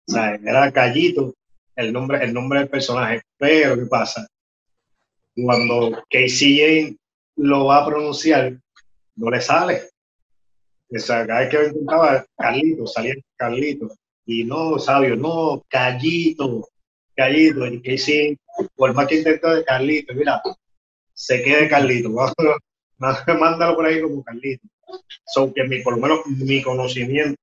Era Callito el nombre, el nombre del personaje. Pero, ¿qué pasa? Cuando Casey lo va a pronunciar, no le sale. Cada vez que intentaba Carlito, salía Carlito. Y no, sabio, no, Callito, Callito. Y Casey, por más que intentó de Carlito, mira, se quede Carlito. Mándalo por ahí como Carlito. So que mi, por lo menos mi conocimiento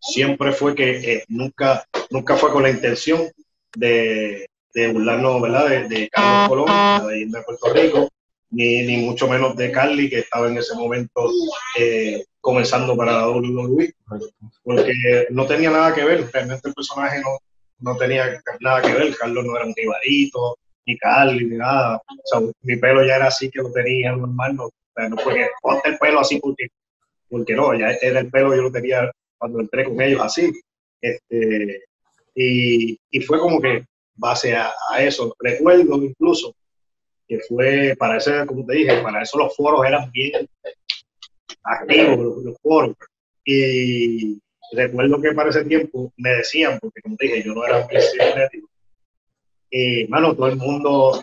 siempre fue que eh, nunca, nunca fue con la intención de, burlarnos, ¿verdad? De, Carlos Colón, de, de Puerto Rico, ni, ni, mucho menos de Carly, que estaba en ese momento eh, comenzando para la WWE, porque no tenía nada que ver, realmente el personaje no, no tenía nada que ver, Carlos no era un rivalito, ni Carly, ni nada, o sea, mi pelo ya era así que lo tenía normal, no, no fue que ponte el pelo así porque, porque no, ya era el pelo, yo lo tenía cuando entré con ellos así. Este, y, y fue como que base a, eso. Recuerdo incluso que fue para ese, como te dije, para eso los foros eran bien activos, los, foros. Y recuerdo que para ese tiempo me decían, porque como te dije, yo no era un cibernético, y mano, todo el mundo,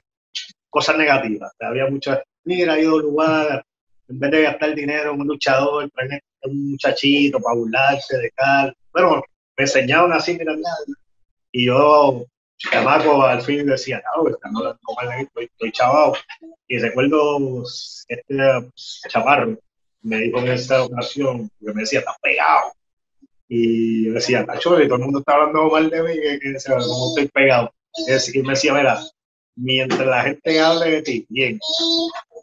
cosas negativas. Había muchas, mira, ha ido lugar, en vez de gastar dinero en un luchador, traen un muchachito para burlarse de Carl. Bueno, me enseñaban así, mira, y yo, chamaco, al fin decía, no, no, no, estoy, estoy chavado. Y recuerdo este chaparro, me dijo en esa ocasión, que me decía, estás pegado. Y yo decía, Tacho, y todo el mundo está hablando mal de mí, que, que como estoy pegado. Y me decía, mira, mientras la gente hable de ti, bien,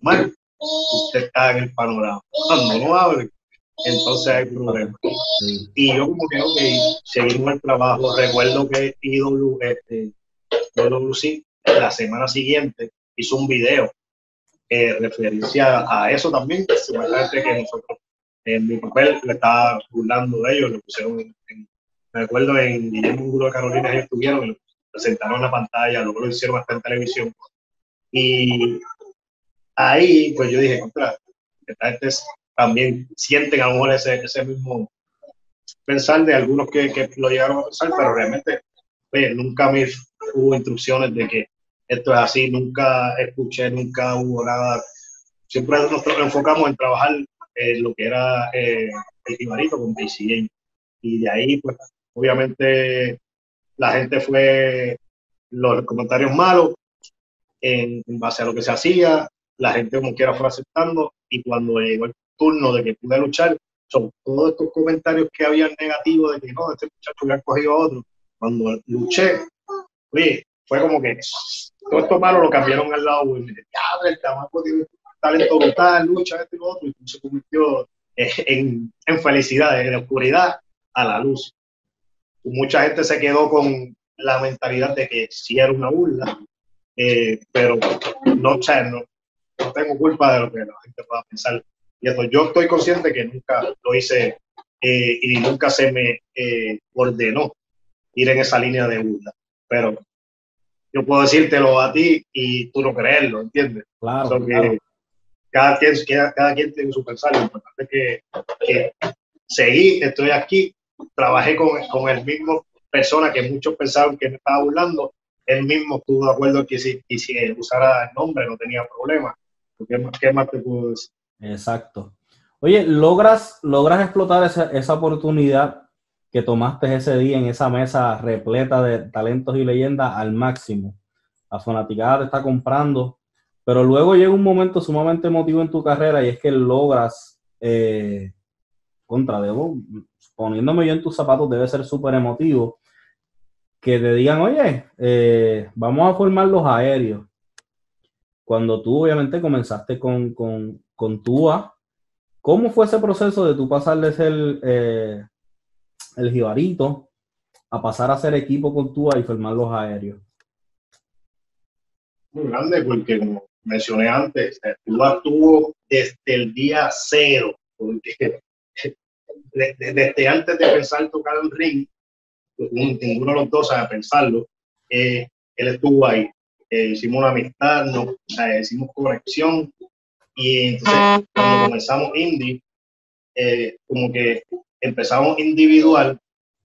mal, usted está en el panorama. Cuando no hable, entonces hay problema. Y yo como que, ok, seguimos el trabajo. Recuerdo que IW, este, WC, la semana siguiente hizo un video eh, referencia a eso también, supuestamente que nosotros en mi papel le estaba burlando de ellos, lo pusieron en, me acuerdo en Guillermo Ángulo de Carolina, ellos estuvieron, lo presentaron en la pantalla, luego lo hicieron hasta en televisión. Y ahí, pues yo dije, contra, esta gente también sienten a lo mejor ese, ese mismo pensar de algunos que, que, lo llegaron a pensar, pero realmente nunca me hubo instrucciones de que esto es así, nunca escuché, nunca hubo nada. Siempre nos enfocamos en trabajar en lo que era eh, el Ibarito con PCA. Y de ahí, pues, obviamente, la gente fue, los comentarios malos, en, base a lo que se hacía, la gente como quiera fue aceptando y cuando llegó turno de que pude luchar, son todos estos comentarios que habían negativos de que no, este muchacho hubiera cogido a otro, cuando luché, oye, fue como que todo esto malo lo cambiaron al lado, y me ya, el tamaco tiene talento brutal, lucha, este y lo otro, y se convirtió en, en felicidad, en oscuridad a la luz. Mucha gente se quedó con la mentalidad de que sí era una burla, eh, pero no, no, no tengo culpa de lo que la gente pueda pensar. Yo estoy consciente que nunca lo hice eh, y nunca se me eh, ordenó ir en esa línea de burla. Pero yo puedo decírtelo a ti y tú no creerlo, ¿entiendes? Claro, Cada, quien, cada, quien tiene su pensar. Lo importante es que, que seguí, estoy aquí, trabajé con, con el mismo persona que muchos pensaban que me estaba burlando él mismo estuvo de acuerdo que si, y si usara el nombre no tenía problema. ¿Qué, más te puedo decir? Exacto. Oye, ¿logras, logras explotar esa, esa oportunidad que tomaste ese día en esa mesa repleta de talentos y leyendas al máximo? La fanaticada te está comprando, pero luego llega un momento sumamente emotivo en tu carrera y es que logras, eh, contra, debo, poniéndome yo en tus zapatos, debe ser súper emotivo que te digan, oye, eh, vamos a formar los aéreos. Cuando tú obviamente comenzaste con, con, con TUA, ¿cómo fue ese proceso de tú pasar de ser eh, el jibarito a pasar a ser equipo con TUA y formar los aéreos? Muy grande, porque como mencioné antes, TUA estuvo desde el día cero, porque desde antes de pensar tocar el ring, ninguno de los dos a pensarlo, eh, él estuvo ahí. Eh, hicimos una amistad, no, hicimos conexión y entonces cuando comenzamos indie, eh, como que empezamos individual,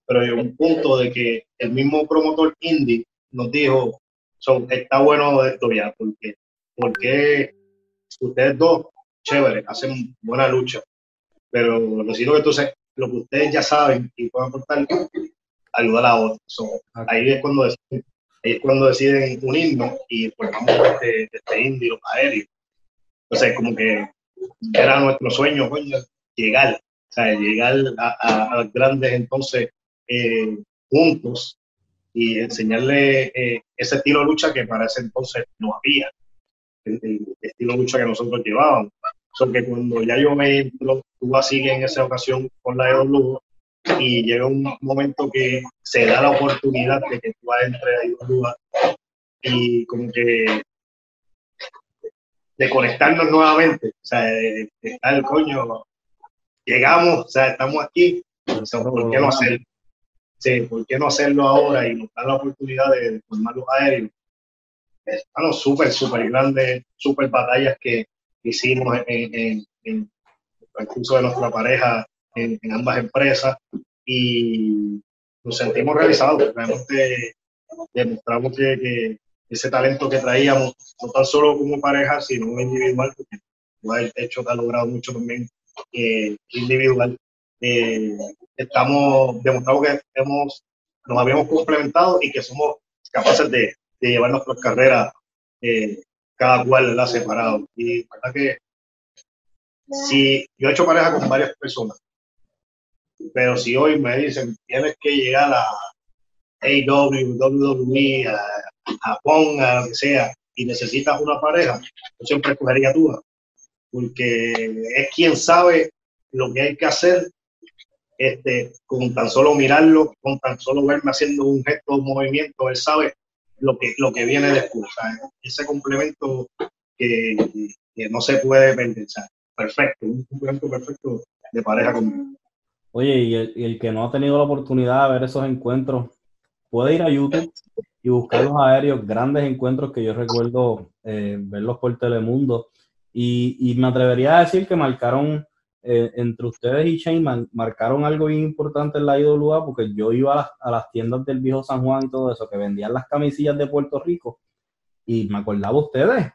pero llegó un punto de que el mismo promotor indie nos dijo, está bueno esto ya, porque, porque ustedes dos, chévere, hacen buena lucha, pero necesito que entonces lo que ustedes ya saben y puedan aportar, ayudar a otros. ahí, es cuando deciden, ahí es cuando deciden unirnos y formamos este, este indio aéreo. Entonces, como que era nuestro sueño, llegar, o sea, llegar a, a, grandes entonces eh, juntos y enseñarle eh, ese estilo de lucha que para ese entonces no había, el, estilo de lucha que nosotros llevábamos. son que cuando ya yo me entro, tú así en esa ocasión con la EW, y llega un momento que se da la oportunidad de que tú entres ahí duda y como que de conectarnos nuevamente, o sea, de, estar el coño, llegamos, o sea, estamos aquí, ¿por qué no hacerlo? Sí, ¿por qué no hacerlo ahora y nos dan la oportunidad de formar los aéreos? Están súper, súper grandes, súper batallas que hicimos en, en, en el curso de nuestra pareja en, ambas empresas y nos sentimos realizados. Realmente demostramos que, ese talento que traíamos, no tan solo como pareja, sino individual, porque igual hecho que ha logrado mucho también eh, individual. Eh, estamos demostrando que hemos, nos habíamos complementado y que somos capaces de, de llevar nuestras carreras eh, cada cual la separado. Y verdad que si yo he hecho pareja con varias personas, pero si hoy me dicen, tienes que llegar a AW, WWE, a Japón, a lo que sea, y necesitas una pareja, yo siempre escogería tú, porque es quien sabe lo que hay que hacer este, con tan solo mirarlo, con tan solo verme haciendo un gesto, un movimiento, él sabe lo que, lo que viene después. Ese complemento que, que, no se puede perder. Perfecto, un complemento perfecto de pareja conmigo. Oye, y el, que no ha tenido la oportunidad de ver esos encuentros, puede ir a YouTube y buscar los aéreos, grandes encuentros que yo recuerdo eh, verlos por Telemundo. Y, me atrevería a decir que marcaron, eh, entre ustedes y Shane, marcaron algo bien importante en la IWA, porque yo iba a las, a las, tiendas del viejo San Juan y todo eso, que vendían las camisillas de Puerto Rico, y me acordaba ustedes.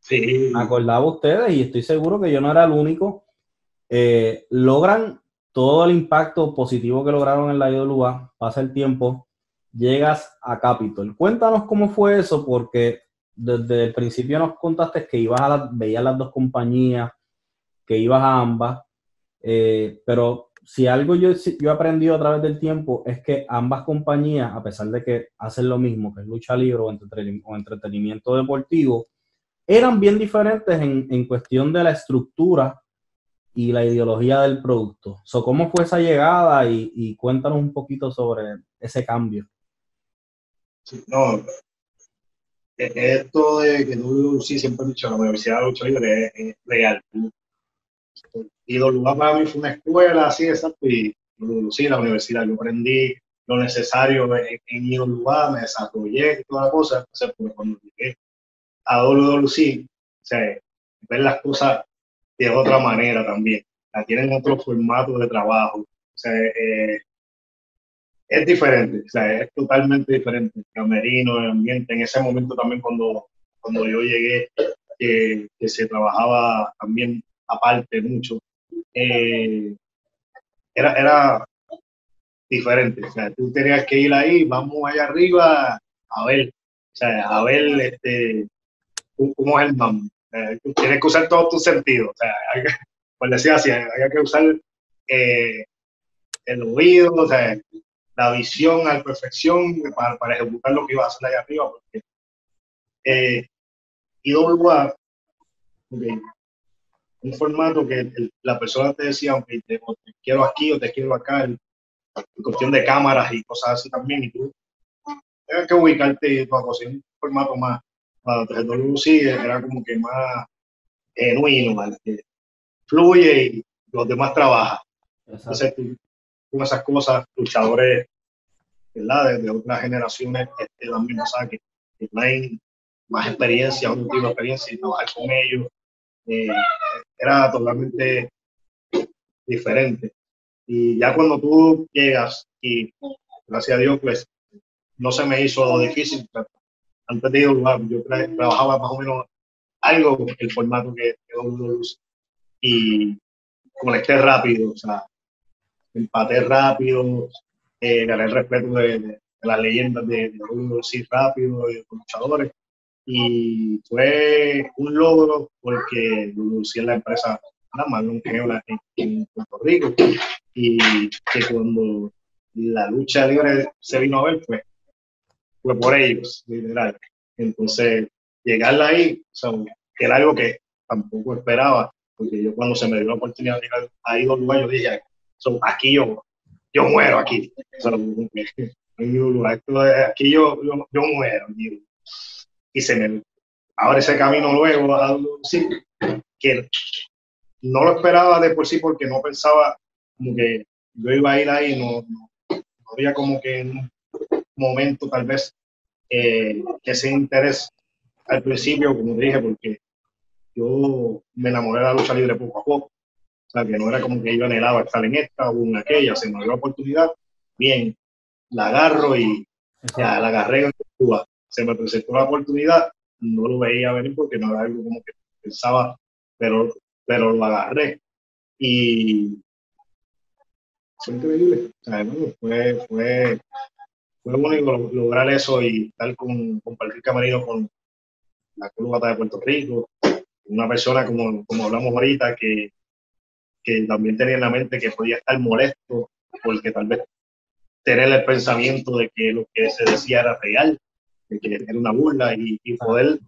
Sí. Me acordaba ustedes, y estoy seguro que yo no era el único. Eh, logran todo el impacto positivo que lograron en la IWA, pasa el tiempo, llegas a Capitol. Cuéntanos cómo fue eso, porque desde el principio nos contaste que ibas a la, veías las dos compañías, que ibas a ambas, eh, pero si algo yo, yo he aprendido a través del tiempo es que ambas compañías, a pesar de que hacen lo mismo, que es lucha libre o, entretenimiento deportivo, eran bien diferentes en, en, cuestión de la estructura y la ideología del producto. So, ¿Cómo fue esa llegada? Y, y, cuéntanos un poquito sobre ese cambio. Sí, no, e, esto de que tú sí siempre he dicho, la Universidad de Lucha Libre es, es real. Y lugar para mí fue una escuela, así exacto, y sí, la universidad. Yo aprendí lo necesario en, en lugar, me desarrollé y toda la cosa. Entonces, pues, cuando llegué a WWC, o sea, ver las cosas de otra manera también. La tienen otro formato de trabajo. O sea, eh, es diferente, o sea, es totalmente diferente. El camerino, el ambiente, en ese momento también cuando, cuando yo llegué, que se trabajaba también aparte mucho, eh, era, era diferente. O sea, tú tenías que ir ahí, vamos allá arriba a ver, o sea, a ver este, cómo es el mambo. tienes que usar todos tus sentidos. O sea, hay que, decía así, hay que usar eh, el oído, o sea, la visión a la perfección para, para, ejecutar lo que iba a hacer allá arriba. Porque, eh, IWA, okay, un formato que la persona te decía, aunque te, quiero aquí o te quiero acá, en, cuestión de cámaras y cosas así también, y tú tienes que ubicarte y todo, un formato más, para sí era como que más genuino, que fluye y los demás trabajan. Entonces, tú, con esas cosas, luchadores, ¿verdad? De, otras generaciones, este, también, o que, que más experiencia, un tipo de experiencia y trabajar con ellos eh, era totalmente diferente. Y ya cuando tú llegas y gracias a Dios, pues no se me hizo difícil. Antes de ir yo trabajaba más o menos algo el formato que, que y conecté rápido, o sea, empaté rápido, eh, el respeto de, las leyendas de, de rápido, de los luchadores y fue un logro porque Lucía es la empresa más longeva en, Puerto Rico y que cuando la lucha libre se vino a ver pues fue por ellos, literal. Entonces, llegar ahí, o sea, era algo que tampoco esperaba, porque yo cuando se me dio la oportunidad de llegar a dos yo dije, so, aquí yo, yo muero aquí. aquí yo, yo, yo muero y se me abre ese camino luego que no lo esperaba de por sí porque no pensaba como que yo iba a ir ahí, no, no, había como que en un momento tal vez eh, ese interés al principio, como dije, porque yo me enamoré de la lucha libre poco a poco. O sea, que no era como que yo anhelaba estar en esta o en aquella, se me dio la oportunidad, bien, la agarro y ya, la agarré en Cuba. Se me presentó la oportunidad, no lo veía venir porque no era algo como que pensaba, pero, pero lo agarré. Y fue increíble. fue, fue, fue único lograr eso y estar con, compartir camarino con la Cruz de Puerto Rico, una persona como, como hablamos ahorita que, que también tenía en la mente que podía estar molesto porque tal vez tener el pensamiento de que lo que se decía era real que era una burla y, poder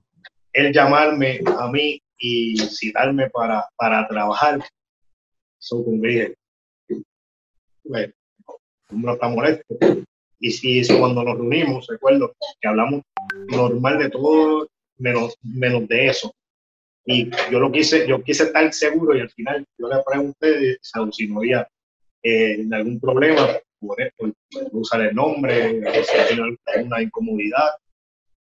él llamarme a mí y citarme para, para trabajar, eso con bueno, no está molesto. Y si cuando nos reunimos, recuerdo que hablamos normal de todo, menos, menos de eso. Y yo lo quise, yo quise estar seguro y al final yo le pregunté si no había eh, algún problema, por, por, usar el nombre, si alguna incomodidad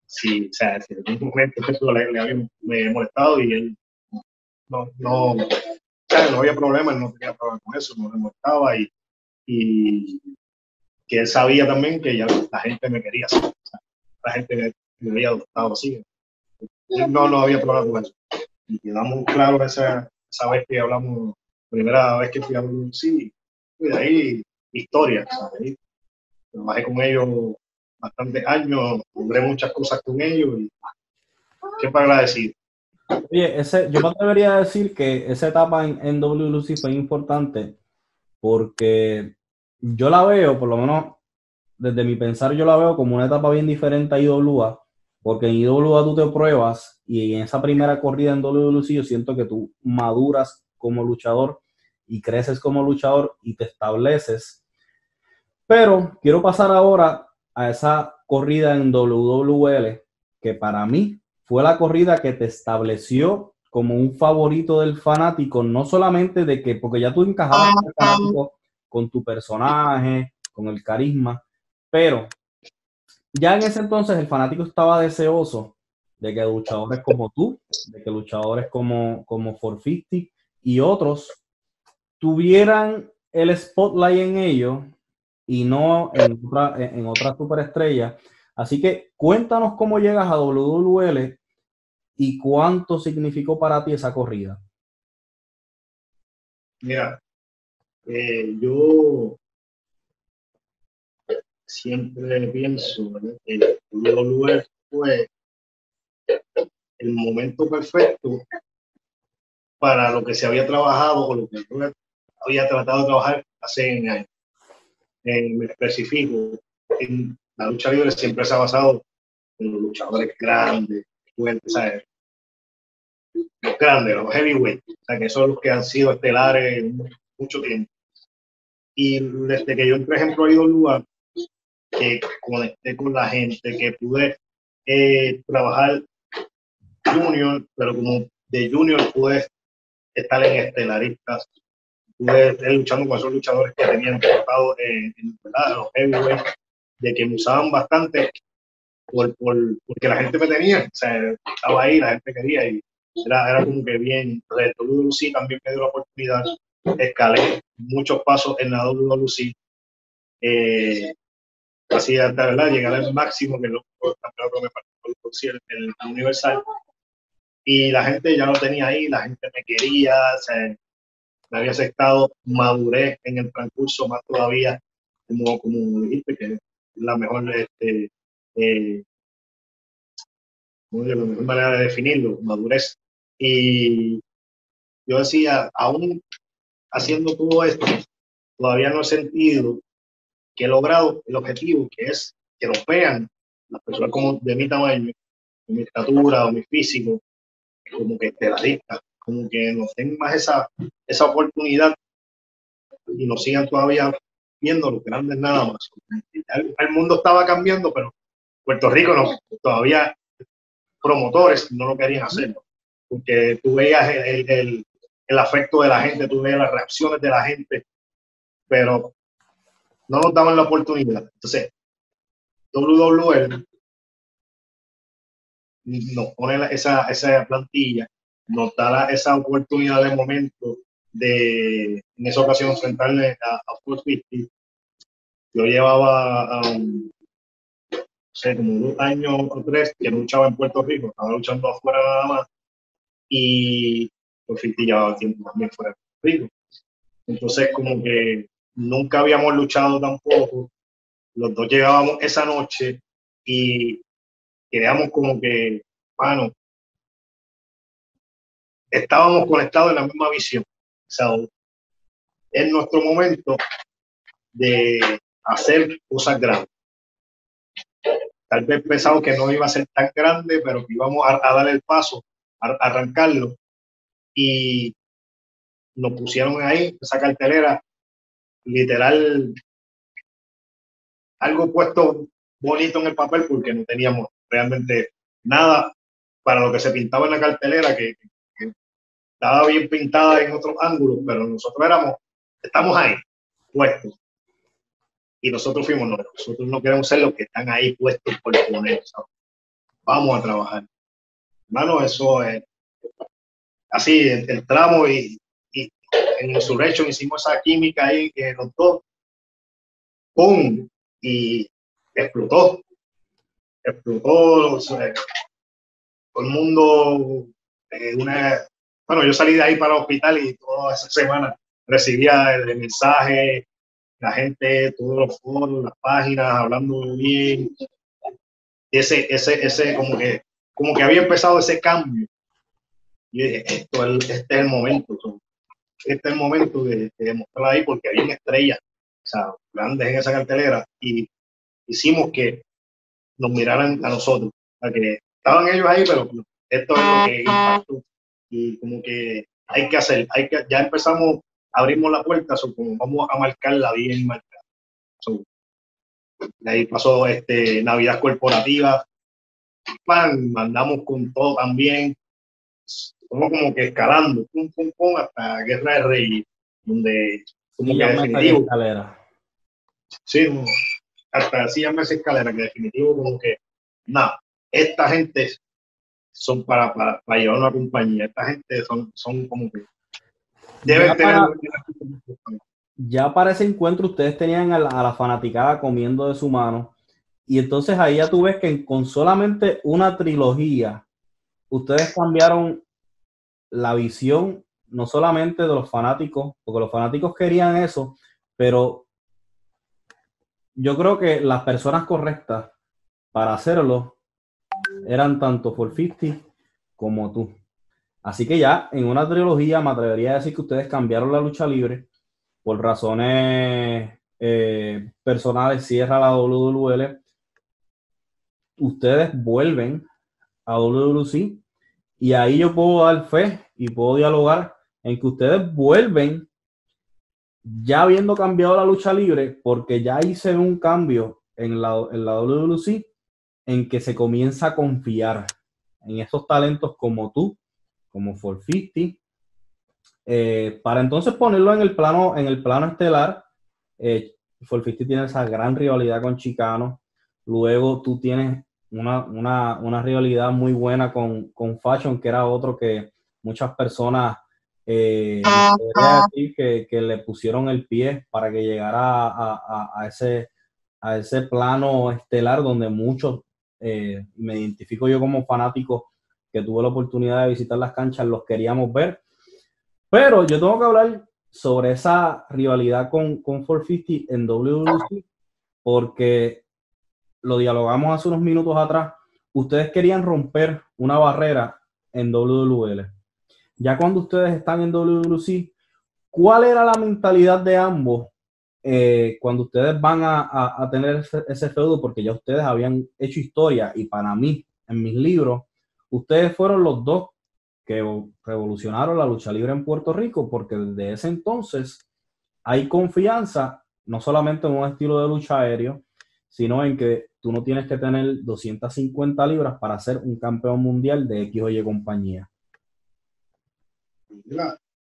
si, o sea, si en algún momento eso le, había molestado y él no, no, o sea, no había problema, él no tenía problema con eso, no le molestaba y, y que él sabía también que ya la gente me quería o la gente me, me había adoptado así. No, no había problema con eso. Y quedamos claros esa, esa vez que hablamos, primera vez que fui a sí, y de ahí historia. Trabajé con ellos bastantes años, logré muchas cosas con ellos y qué para decir. Oye, yo me atrevería a decir que esa etapa en, en WLC fue importante porque yo la veo, por lo menos desde mi pensar, yo la veo como una etapa bien diferente a IWA, porque en IWA tú te pruebas y en esa primera corrida en WLC yo siento que tú maduras como luchador y creces como luchador y te estableces. Pero quiero pasar ahora a esa corrida en WWL, que para mí fue la corrida que te estableció como un favorito del fanático, no solamente de que, porque ya tú encajabas con tu personaje, con el carisma, pero ya en ese entonces el fanático estaba deseoso de que luchadores como tú, de que luchadores como, como 450 y otros tuvieran el spotlight en ellos y no en otra, en otra superestrella. Así que cuéntanos cómo llegas a WWL y cuánto significó para ti esa corrida. Mira, eh, yo siempre pienso que el WWE fue el momento perfecto para lo que se había trabajado o lo que había tratado de trabajar hace años. En específico, en la lucha libre siempre se ha basado en los luchadores grandes, fuertes, ¿sabes? Los grandes, los heavyweight, o sea, que son los que han sido estelares mucho tiempo. Y desde que yo, por ejemplo, a lugar que conecté con la gente, que pude eh, trabajar junior, pero como de junior pude estar en estelaristas, pude estar luchando con esos luchadores que tenían enfocado en, en los heavyweight, de que me usaban bastante por, por, porque la gente me tenía, o sea, estaba ahí, la gente quería y era, era como que bien reto. WC también me dio la oportunidad, escalé muchos pasos en la WC, eh, ¿verdad? llegar al máximo que los campeonatos me en el Universal. Y la gente ya lo tenía ahí, la gente me quería, o me había aceptado, maduré en el transcurso más todavía, como, como dijiste, que es la mejor, este, eh, la mejor manera de definirlo, madurez. Y yo decía, aún haciendo todo esto, todavía no he sentido que he logrado el objetivo, que es que nos vean las personas como de mi tamaño, de mi estatura o mi físico, como que estelaristas, como que nos den más esa, esa oportunidad y nos sigan todavía viendo los grandes nada más. El, mundo estaba cambiando, pero Puerto Rico no, todavía promotores no lo querían hacer, porque tú veías el, el, el afecto de la gente, tú veías las reacciones de la gente, pero no nos daban la oportunidad. Entonces, WWL nos pone esa, esa plantilla, nos da esa oportunidad de momento de en esa ocasión enfrentarle a, a 450. Yo llevaba um, no sé, como dos años o tres que luchaba en Puerto Rico, estaba luchando afuera nada más y 450 llevaba tiempo también fuera de Puerto Rico. Entonces, como que nunca habíamos luchado tampoco. Los dos llegábamos esa noche y queríamos como que, bueno, estábamos conectados en la misma visión. O sea, es nuestro momento de hacer cosas grandes. Tal vez pensamos que no iba a ser tan grande, pero que íbamos a, a dar el paso, a, a arrancarlo. Y nos pusieron ahí, esa cartelera, literal algo puesto bonito en el papel porque no teníamos realmente nada para lo que se pintaba en la cartelera que, estaba bien pintada en otros ángulos, pero nosotros éramos, estamos ahí, puestos. Y nosotros fuimos, no, nosotros no queremos ser los que están ahí puestos por poner, vamos a trabajar. Hermano, eso es así, entramos y en Insurrection hicimos esa química ahí que los dos, ¡pum! Y explotó. Explotó. todo el mundo, eh, una, bueno, yo salí de ahí para el hospital y toda esa semana recibía el, mensaje, la gente, todos los foros, las páginas, hablando bien. Ese, ese, ese, como que, como que había empezado ese cambio. Y dije, esto es, este es el momento, este es el momento de, de demostrar ahí porque había estrellas, o sea, grandes en esa cartelera y hicimos que nos miraran a nosotros, a que estaban ellos ahí, pero esto es lo que impactó. Y como que hay que hacer, hay que, ya empezamos, abrimos la puerta, so, como vamos a marcarla bien marcada. de ahí pasó este, Navidad Corporativa, mandamos con todo también, como como que escalando, pum, pum, pum, hasta Guerra de Reyes, donde como que definitivo. Escalera. Sí, hasta así esa escalera, que definitivo como que, nada, esta gente son para, para, para, llevar una compañía. Esta gente son, son como que deben ya tener. Para, ya para ese encuentro ustedes tenían a la, a la, fanaticada comiendo de su mano. Y entonces ahí ya tú ves que con solamente una trilogía, ustedes cambiaron la visión, no solamente de los fanáticos, porque los fanáticos querían eso, pero yo creo que las personas correctas para hacerlo eran tanto for 50 como tú. Así que ya en una trilogía me atrevería a decir que ustedes cambiaron la lucha libre por razones eh, personales, cierra la WWL. Ustedes vuelven a WWC y ahí yo puedo dar fe y puedo dialogar en que ustedes vuelven ya habiendo cambiado la lucha libre porque ya hice un cambio en la, en la en que se comienza a confiar en esos talentos como tú, como 450, eh, para entonces ponerlo en el plano, en el plano estelar. Eh, 450 tiene esa gran rivalidad con Chicano. Luego tú tienes una, una, una rivalidad muy buena con, con, Fashion, que era otro que muchas personas eh, decir que, que, le pusieron el pie para que llegara a, a, a, ese, a ese plano estelar donde muchos eh, me identifico yo como fanático que tuve la oportunidad de visitar las canchas, los queríamos ver. Pero yo tengo que hablar sobre esa rivalidad con, con 450 en WWC, porque lo dialogamos hace unos minutos atrás. Ustedes querían romper una barrera en WWL. Ya cuando ustedes están en WWC, ¿cuál era la mentalidad de ambos eh, cuando ustedes van a, tener ese, feudo, porque ya ustedes habían hecho historia y para mí, en mis libros, ustedes fueron los dos que revolucionaron la lucha libre en Puerto Rico, porque desde ese entonces hay confianza, no solamente en un estilo de lucha aéreo, sino en que tú no tienes que tener 250 libras para ser un campeón mundial de X o Y compañía.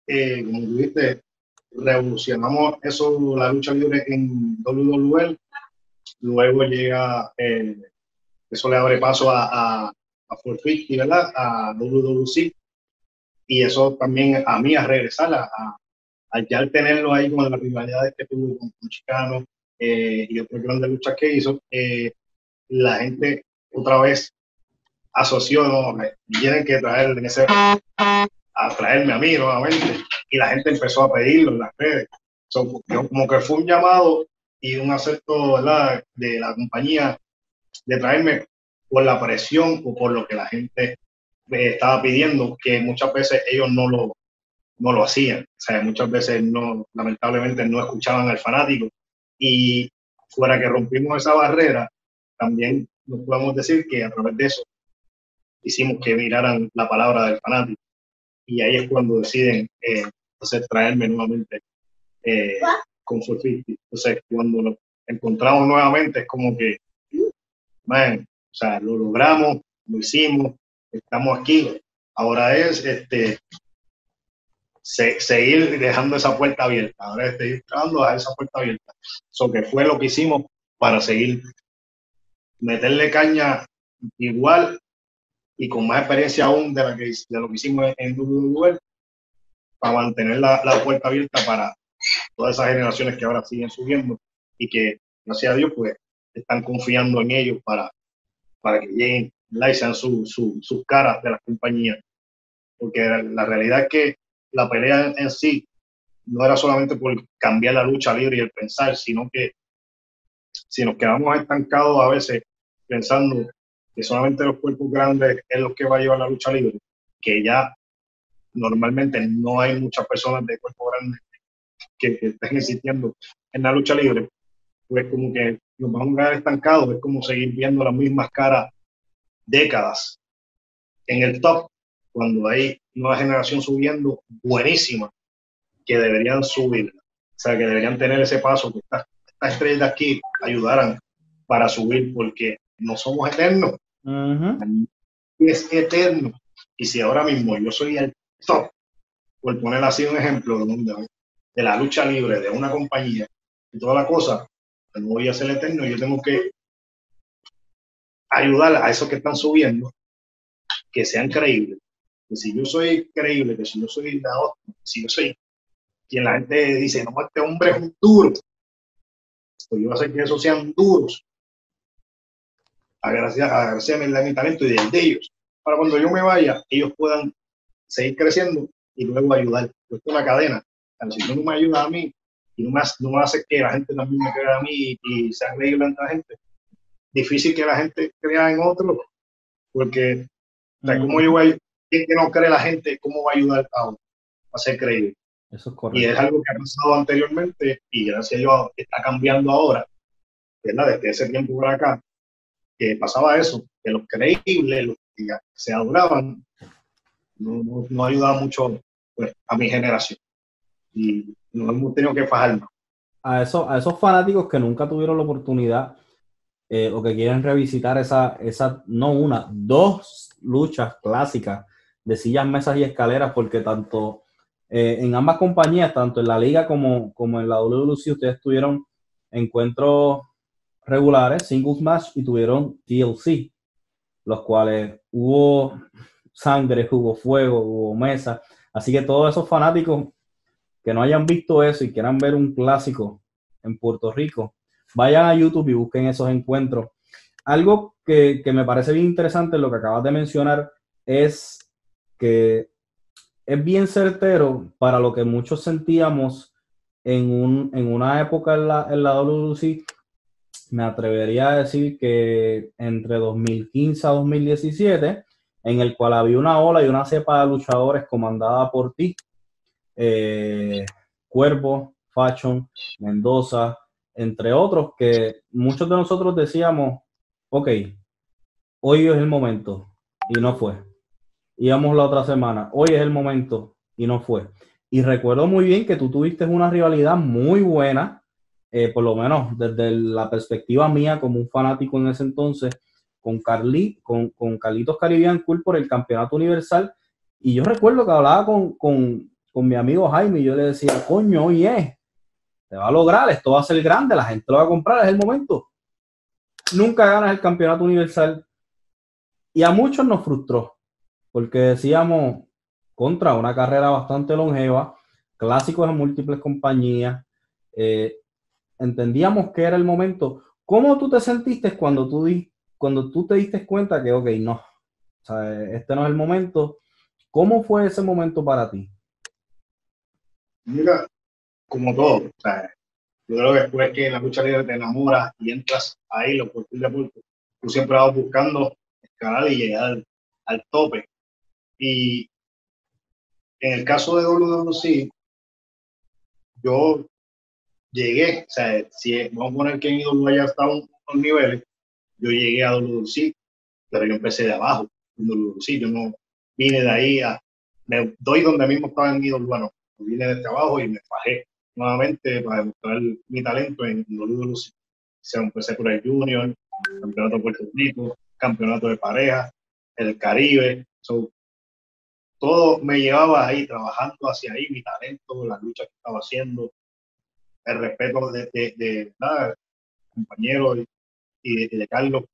Eh, como revolucionamos eso, la lucha libre en WWE. Luego llega, eh, eso le abre paso a, a, a 450, ¿verdad? A WWC. Y eso también a mí a regresar, a, a, ya tenerlo ahí con las rivalidades que tuvo con, Chicano eh, y otros grandes luchas que hizo, eh, la gente otra vez asoció, ¿no? tienen que traer en ese, a traerme a mí nuevamente y la gente empezó a pedirlo en las redes. como que fue un llamado y un acepto de la compañía de traerme por la presión o por lo que la gente estaba pidiendo, que muchas veces ellos no lo, no lo hacían. O sea, muchas veces no, lamentablemente no escuchaban al fanático. Y fuera que rompimos esa barrera, también nos podemos decir que a través de eso hicimos que miraran la palabra del fanático y ahí es cuando deciden eh, entonces, traerme nuevamente eh, con Surfiti. Entonces, cuando lo encontramos nuevamente, es como que, man, o sea, lo logramos, lo hicimos, estamos aquí. Ahora es este, seguir dejando esa puerta abierta. Ahora es seguir trabajando a esa puerta abierta. Eso que fue lo que hicimos para seguir meterle caña igual y con más experiencia aún de, lo que hicimos en WWE para mantener la, puerta abierta para todas esas generaciones que ahora siguen subiendo y que, gracias a Dios, pues están confiando en ellos para, para que lleguen y sean su, su, sus caras de la compañía. Porque la realidad es que la pelea en sí no era solamente por cambiar la lucha libre y el pensar, sino que si nos quedamos estancados a veces pensando que solamente los cuerpos grandes es lo que va a llevar la lucha libre, que ya normalmente no hay muchas personas de cuerpo grande que, estén existiendo en la lucha libre, pues como que nos vamos a quedar estancados, es como seguir viendo las mismas caras décadas en el top, cuando hay nueva generación subiendo buenísima, que deberían subir, o sea, que deberían tener ese paso, que estas, estrellas de aquí ayudaran para subir, porque no somos eternos. Es eterno. Y si ahora mismo yo soy el top, por poner así un ejemplo de, la lucha libre de una compañía y toda la cosa, pues no voy a ser eterno, yo tengo que ayudar a esos que están subiendo, que sean creíbles. Que si yo soy creíble, que si yo soy la si yo soy quien la gente dice, no, este hombre es un duro, pues yo voy a hacer que esos sean duros, de mi talento y del de ellos, para cuando yo me vaya, ellos puedan seguir creciendo y luego ayudar. Esto es una cadena. si tú no me ayudas a mí y no me, no me haces que la gente también me crea a mí y, sea creíble ante la gente, difícil que la gente crea en otro, porque ¿cómo yo voy a, que no cree la gente, cómo va a ayudar a, a ser creíble? Eso es correcto. Y es algo que ha pasado anteriormente y gracias a Dios está cambiando ahora, ¿verdad? Desde ese tiempo por acá, que pasaba eso, que los creíbles, los que se adoraban, no, no, no ayudaba mucho pues, a mi generación. Y no hemos tenido que fajarnos. A, eso, a esos fanáticos que nunca tuvieron la oportunidad eh, o que quieren revisitar esa, esa, no una, dos luchas clásicas de sillas, mesas y escaleras, porque tanto eh, en ambas compañías, tanto en la liga como, como en la WLC, ustedes tuvieron encuentros regulares, singles match, y tuvieron TLC, los cuales hubo sangre, hubo fuego, hubo mesa. Así que todos esos fanáticos que no hayan visto eso y quieran ver un clásico en Puerto Rico, vayan a YouTube y busquen esos encuentros. Algo que, que me parece bien interesante, lo que acabas de mencionar, es que es bien certero para lo que muchos sentíamos en, un, en una época en la, en la WC. Me atrevería a decir que entre 2015 a 2017, en el cual había una ola y una cepa de luchadores comandada por ti, eh, Cuervo, Fashion, Mendoza, entre otros, que muchos de nosotros decíamos, ok, hoy es el momento, y no fue íbamos la otra semana, hoy es el momento y no fue. Y recuerdo muy bien que tú tuviste una rivalidad muy buena, eh, por lo menos desde la perspectiva mía como un fanático en ese entonces, con, Carly, con, con Carlitos Caribbean Cool por el campeonato universal. Y yo recuerdo que hablaba con, con, con mi amigo Jaime y yo le decía, coño, oye, te va a lograr, esto va a ser grande, la gente lo va a comprar, es el momento. Nunca ganas el campeonato universal. Y a muchos nos frustró porque decíamos contra una carrera bastante longeva, clásicos en múltiples compañías, eh, entendíamos que era el momento. ¿Cómo tú te sentiste cuando tú, di, cuando tú te diste cuenta que, ok, no, este no es el momento? ¿Cómo fue ese momento para ti? Mira, como todo, o sea, yo creo que después que la lucha libre te enamoras y entras ahí, lo por de tú siempre vas buscando escalar y llegar al tope. Y en el caso de WWC, yo llegué, o sea, si vamos a poner que en IWC ya estado unos niveles, yo llegué a WWC, pero yo empecé de abajo, en WWC, yo no vine de ahí a, me doy donde mismo estaba en IWC, bueno, vine desde abajo y me bajé nuevamente para demostrar mi talento en WWC. O sea, empecé por el Junior, Campeonato de Puerto Rico, Campeonato de Pareja, el Caribe, so, todo me llevaba ahí, trabajando hacia ahí, mi talento, la lucha que estaba haciendo, el respeto de, de, de compañeros y de, Carlos.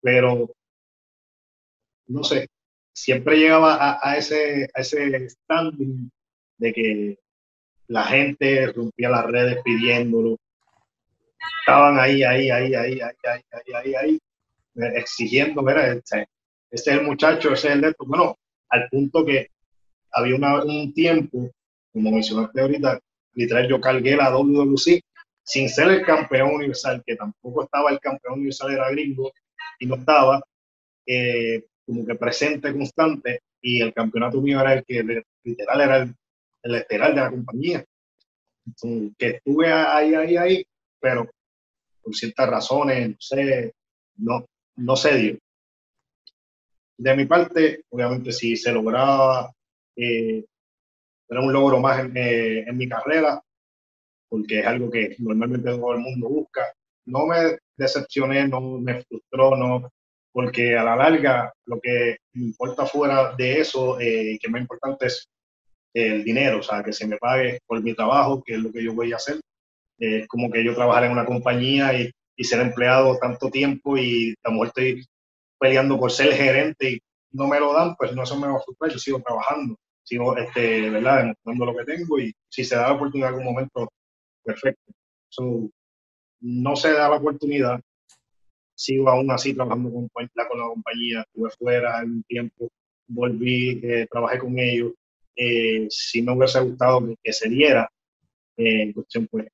Pero, no sé, siempre llegaba a, ese, a ese standing de que la gente rompía las redes pidiéndolo. Estaban ahí, ahí, ahí, ahí, ahí, ahí, ahí, ahí, ahí exigiendo, mira, este, este es el muchacho, ese es el de esto. Bueno, al punto que había un tiempo como mencionaste ahorita, literal yo cargué la WWC sin ser el campeón universal, que tampoco estaba el campeón universal, era gringo y no estaba, eh, como que presente, constante, y el campeonato mío era el que literal era el, el estelar de la compañía. que estuve ahí, ahí, ahí, pero por ciertas razones, no sé, no, no se dio. De mi parte, obviamente, si se lograba, eh, era un logro más en, eh, en, mi carrera, porque es algo que normalmente todo el mundo busca. No me decepcioné, no me frustró, no, porque a la larga lo que importa fuera de eso, eh, que más importante es el dinero, o sea, que se me pague por mi trabajo, que es lo que yo voy a hacer. Es como que yo trabajar en una compañía y, ser empleado tanto tiempo y a lo estoy peleando por ser gerente y no me lo dan, pues no eso me va a frustrar, yo sigo trabajando, sigo, este, ¿verdad?, demostrando lo que tengo y si se da la oportunidad en algún momento, perfecto. no se da la oportunidad, sigo aún así trabajando con, con la compañía, estuve fuera un tiempo, volví, eh, trabajé con ellos, eh, si me hubiese gustado que, se diera, eh, en cuestión pues,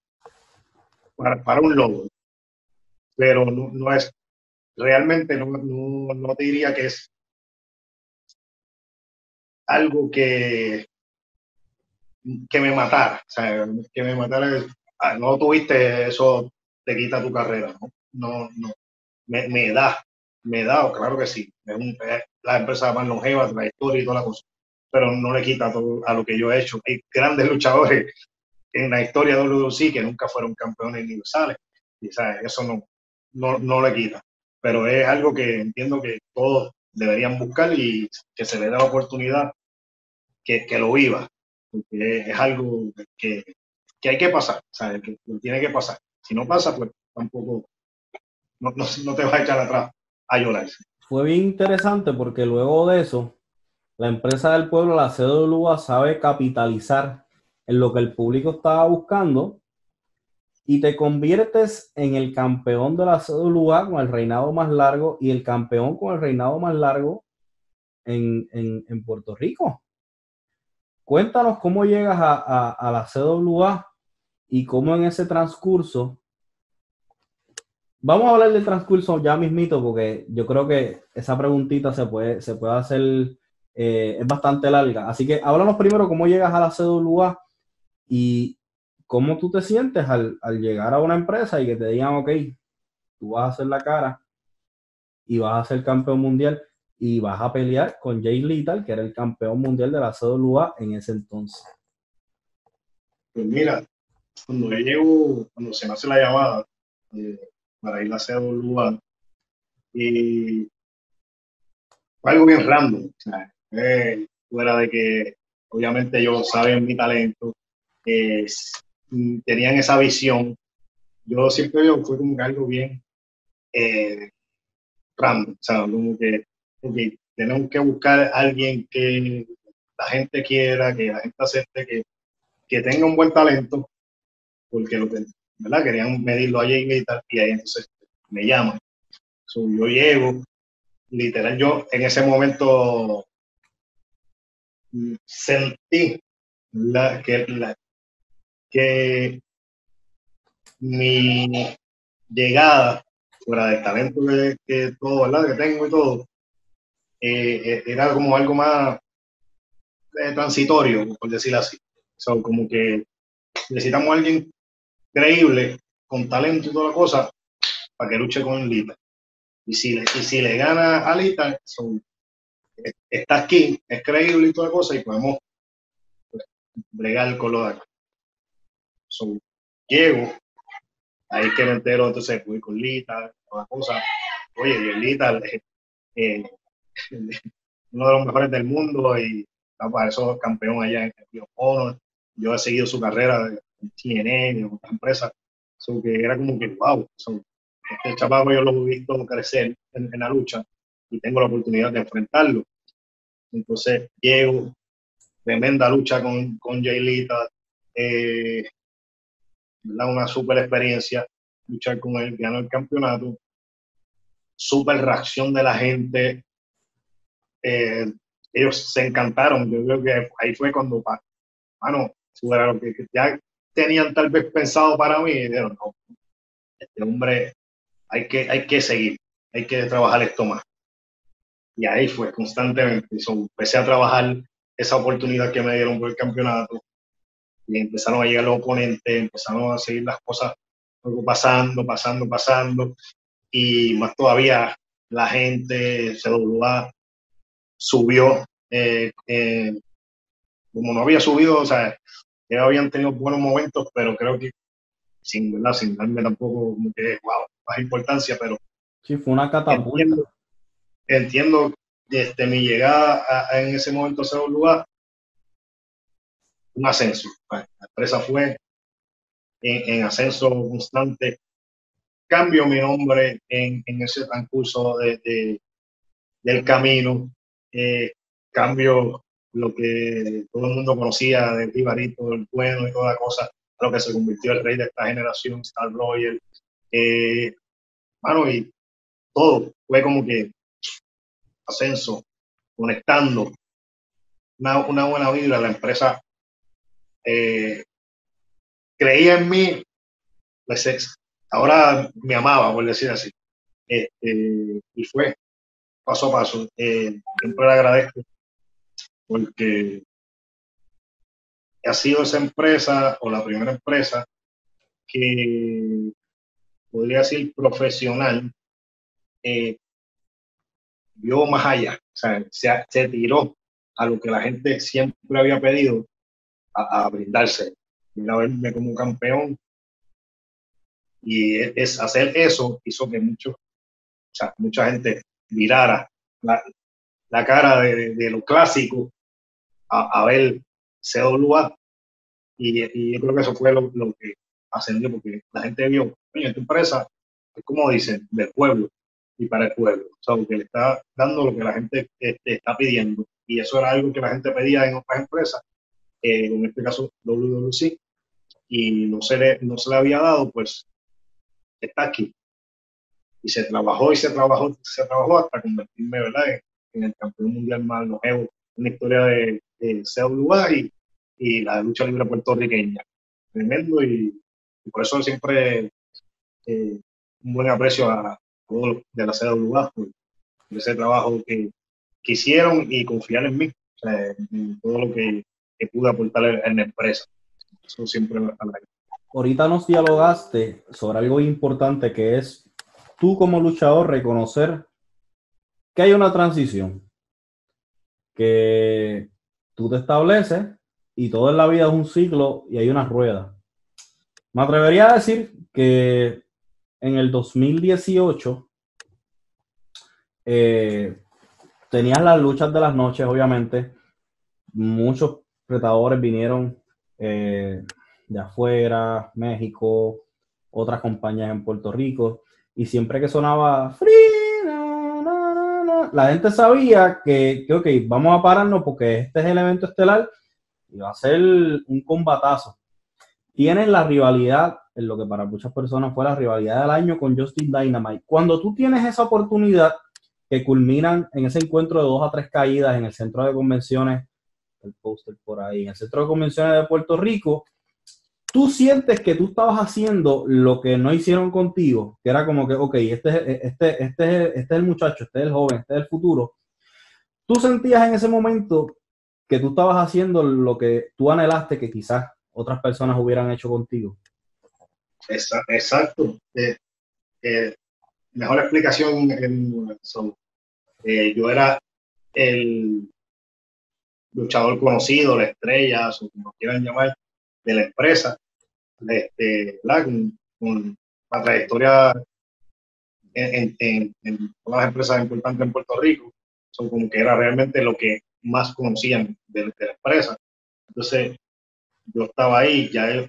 para, para un logo, pero no, no es realmente no, no, no, te diría que es algo que, que me matara. O sea, que me matara. Ah, no tuviste eso, te quita tu carrera. No, no, no. Me, da, me da, claro que sí. Es, un, la empresa más longeva, historia y toda la cosa. Pero no le quita a lo que yo he hecho. Hay grandes luchadores en la historia de WC que nunca fueron campeones universales. Y, eso no, no, no le quita pero es algo que entiendo que todos deberían buscar y que se le dé la oportunidad que, que lo viva, es algo que, que hay que pasar, ¿sabes? que tiene que pasar. Si no pasa, pues tampoco, no, no, no te vas a echar atrás a llorar. Fue bien interesante porque luego de eso, la empresa del pueblo, la CWA, sabe capitalizar en lo que el público estaba buscando y te conviertes en el campeón de la CWA con el reinado más largo y el campeón con el reinado más largo en, Puerto Rico. Cuéntanos cómo llegas a, la CWA y cómo en ese transcurso. Vamos a hablar del transcurso ya mismito, porque yo creo que esa preguntita se puede, se puede hacer, eh, es bastante larga. Así que háblanos primero cómo llegas a la CWA y, ¿Cómo tú te sientes al, llegar a una empresa y que te digan, ok, tú vas a hacer la cara y vas a ser campeón mundial y vas a pelear con Jay Little, que era el campeón mundial de la CWA en ese entonces? Pues mira, cuando yo llego, cuando se me hace la llamada eh, para ir a la CWA, y fue algo bien random, eh, fuera de que obviamente ellos saben mi talento, tenían esa visión. Yo siempre veo fue como algo bien eh, random, o sea, como que tenemos que buscar a alguien que la gente quiera, que la gente acepte, que, que tenga un buen talento, porque lo que, ¿verdad? Querían medirlo allí y tal, y ahí entonces me llaman. yo llego, literal, yo en ese momento mm, sentí la, que la, que mi llegada, fuera del talento que, todo, ¿verdad? Que tengo y todo, eh, eh, era como algo más eh, transitorio, por decirlo así. So, como que necesitamos a alguien creíble, con talento y toda la cosa, para que luche con Lita. Y si, y si le gana a Lita, está aquí, es creíble y toda la cosa, y podemos bregar con lo de acá llego, ahí que me entero, entonces voy con Lita, toda cosa. Oye, Lita, eh, uno de los mejores del mundo y para eso campeón allá en el Honor. Yo he seguido su carrera en TNN, en otras empresas, que era como que, wow, este chaval yo lo he visto crecer en, la lucha y tengo la oportunidad de enfrentarlo. Entonces llego, tremenda lucha con, con Jay Lita, eh, una super experiencia, luchar con él, ganó el campeonato, super reacción de la gente, eh, ellos se encantaron, yo creo que ahí fue cuando, mano, era lo que ya tenían tal vez pensado para mí, y dijeron, no, este hombre hay que, hay que seguir, hay que trabajar esto más. Y ahí fue constantemente, empecé a trabajar esa oportunidad que me dieron por el campeonato, y empezaron a llegar los oponentes, empezaron a seguir las cosas pasando, pasando, pasando, y más todavía la gente, CWA, subió, eh, eh, como no había subido, o sea, ya habían tenido buenos momentos, pero creo que sin, ¿verdad? sin darme tampoco como que, wow, más importancia, pero... Sí, fue una catapulta. Entiendo, entiendo desde mi llegada en ese momento a CWA, un ascenso. La empresa fue en, ascenso constante. Cambio mi nombre en, ese transcurso de, del camino. Eh, cambio lo que todo el mundo conocía de Ibarito, el bueno y toda cosa, lo que se convirtió el rey de esta generación, Star Royal. Eh, y todo fue como que ascenso, conectando, una, una buena vibra. La empresa eh, creía en mí, pues ahora me amaba, por decir así. Este, y fue paso a paso. Eh, siempre le agradezco porque ha sido esa empresa o la primera empresa que podría decir profesional eh, vio más allá, o sea, se, se tiró a lo que la gente siempre había pedido a, brindarse, a verme como campeón. Y es, hacer eso hizo que mucho, mucha gente mirara la, la cara de, de, lo clásico a, a ver CWA. Y, y, yo creo que eso fue lo, lo, que ascendió, porque la gente vio, oye, esta empresa es como dicen, del pueblo y para el pueblo. O sea, que le está dando lo que la gente este, está pidiendo. Y eso era algo que la gente pedía en otras empresas en este caso WWC, y no se, le, no se le había dado, pues está aquí. Y se trabajó y se trabajó, se trabajó hasta convertirme ¿verdad? En, el campeón mundial más longevo en la historia de, de CWA y, y la lucha libre puertorriqueña. Tremendo y, por eso siempre eh, un buen aprecio a todos de la CWA por, ese trabajo que, que, hicieron y confiar en mí, en todo lo que que pude aportar en la empresa. Eso siempre Ahorita nos dialogaste sobre algo importante que es tú como luchador reconocer que hay una transición, que tú te estableces y todo en la vida es un ciclo y hay una rueda. Me atrevería a decir que en el 2018 eh, tenías las luchas de las noches, obviamente, muchos retadores vinieron eh, de afuera, México, otras compañías en Puerto Rico, y siempre que sonaba free, la gente sabía que, que, ok, vamos a pararnos porque este es el evento estelar y va a ser un combatazo. Tienes la rivalidad, en lo que para muchas personas fue la rivalidad del año con Justin Dynamite. Cuando tú tienes esa oportunidad que culminan en ese encuentro de dos a tres caídas en el centro de convenciones el póster por ahí, en el Centro de Convenciones de Puerto Rico, tú sientes que tú estabas haciendo lo que no hicieron contigo, que era como que, ok, este, este, este, este es el muchacho, este es el joven, este es el futuro. Tú sentías en ese momento que tú estabas haciendo lo que tú anhelaste que quizás otras personas hubieran hecho contigo. Exacto. Eh, eh, mejor explicación en, eh, yo era el, luchador conocido, la estrella, o como quieran llamar, de la empresa, este, con, con, la trayectoria en, todas las empresas importantes en Puerto Rico, son como que era realmente lo que más conocían de, la empresa. Entonces, yo estaba ahí, ya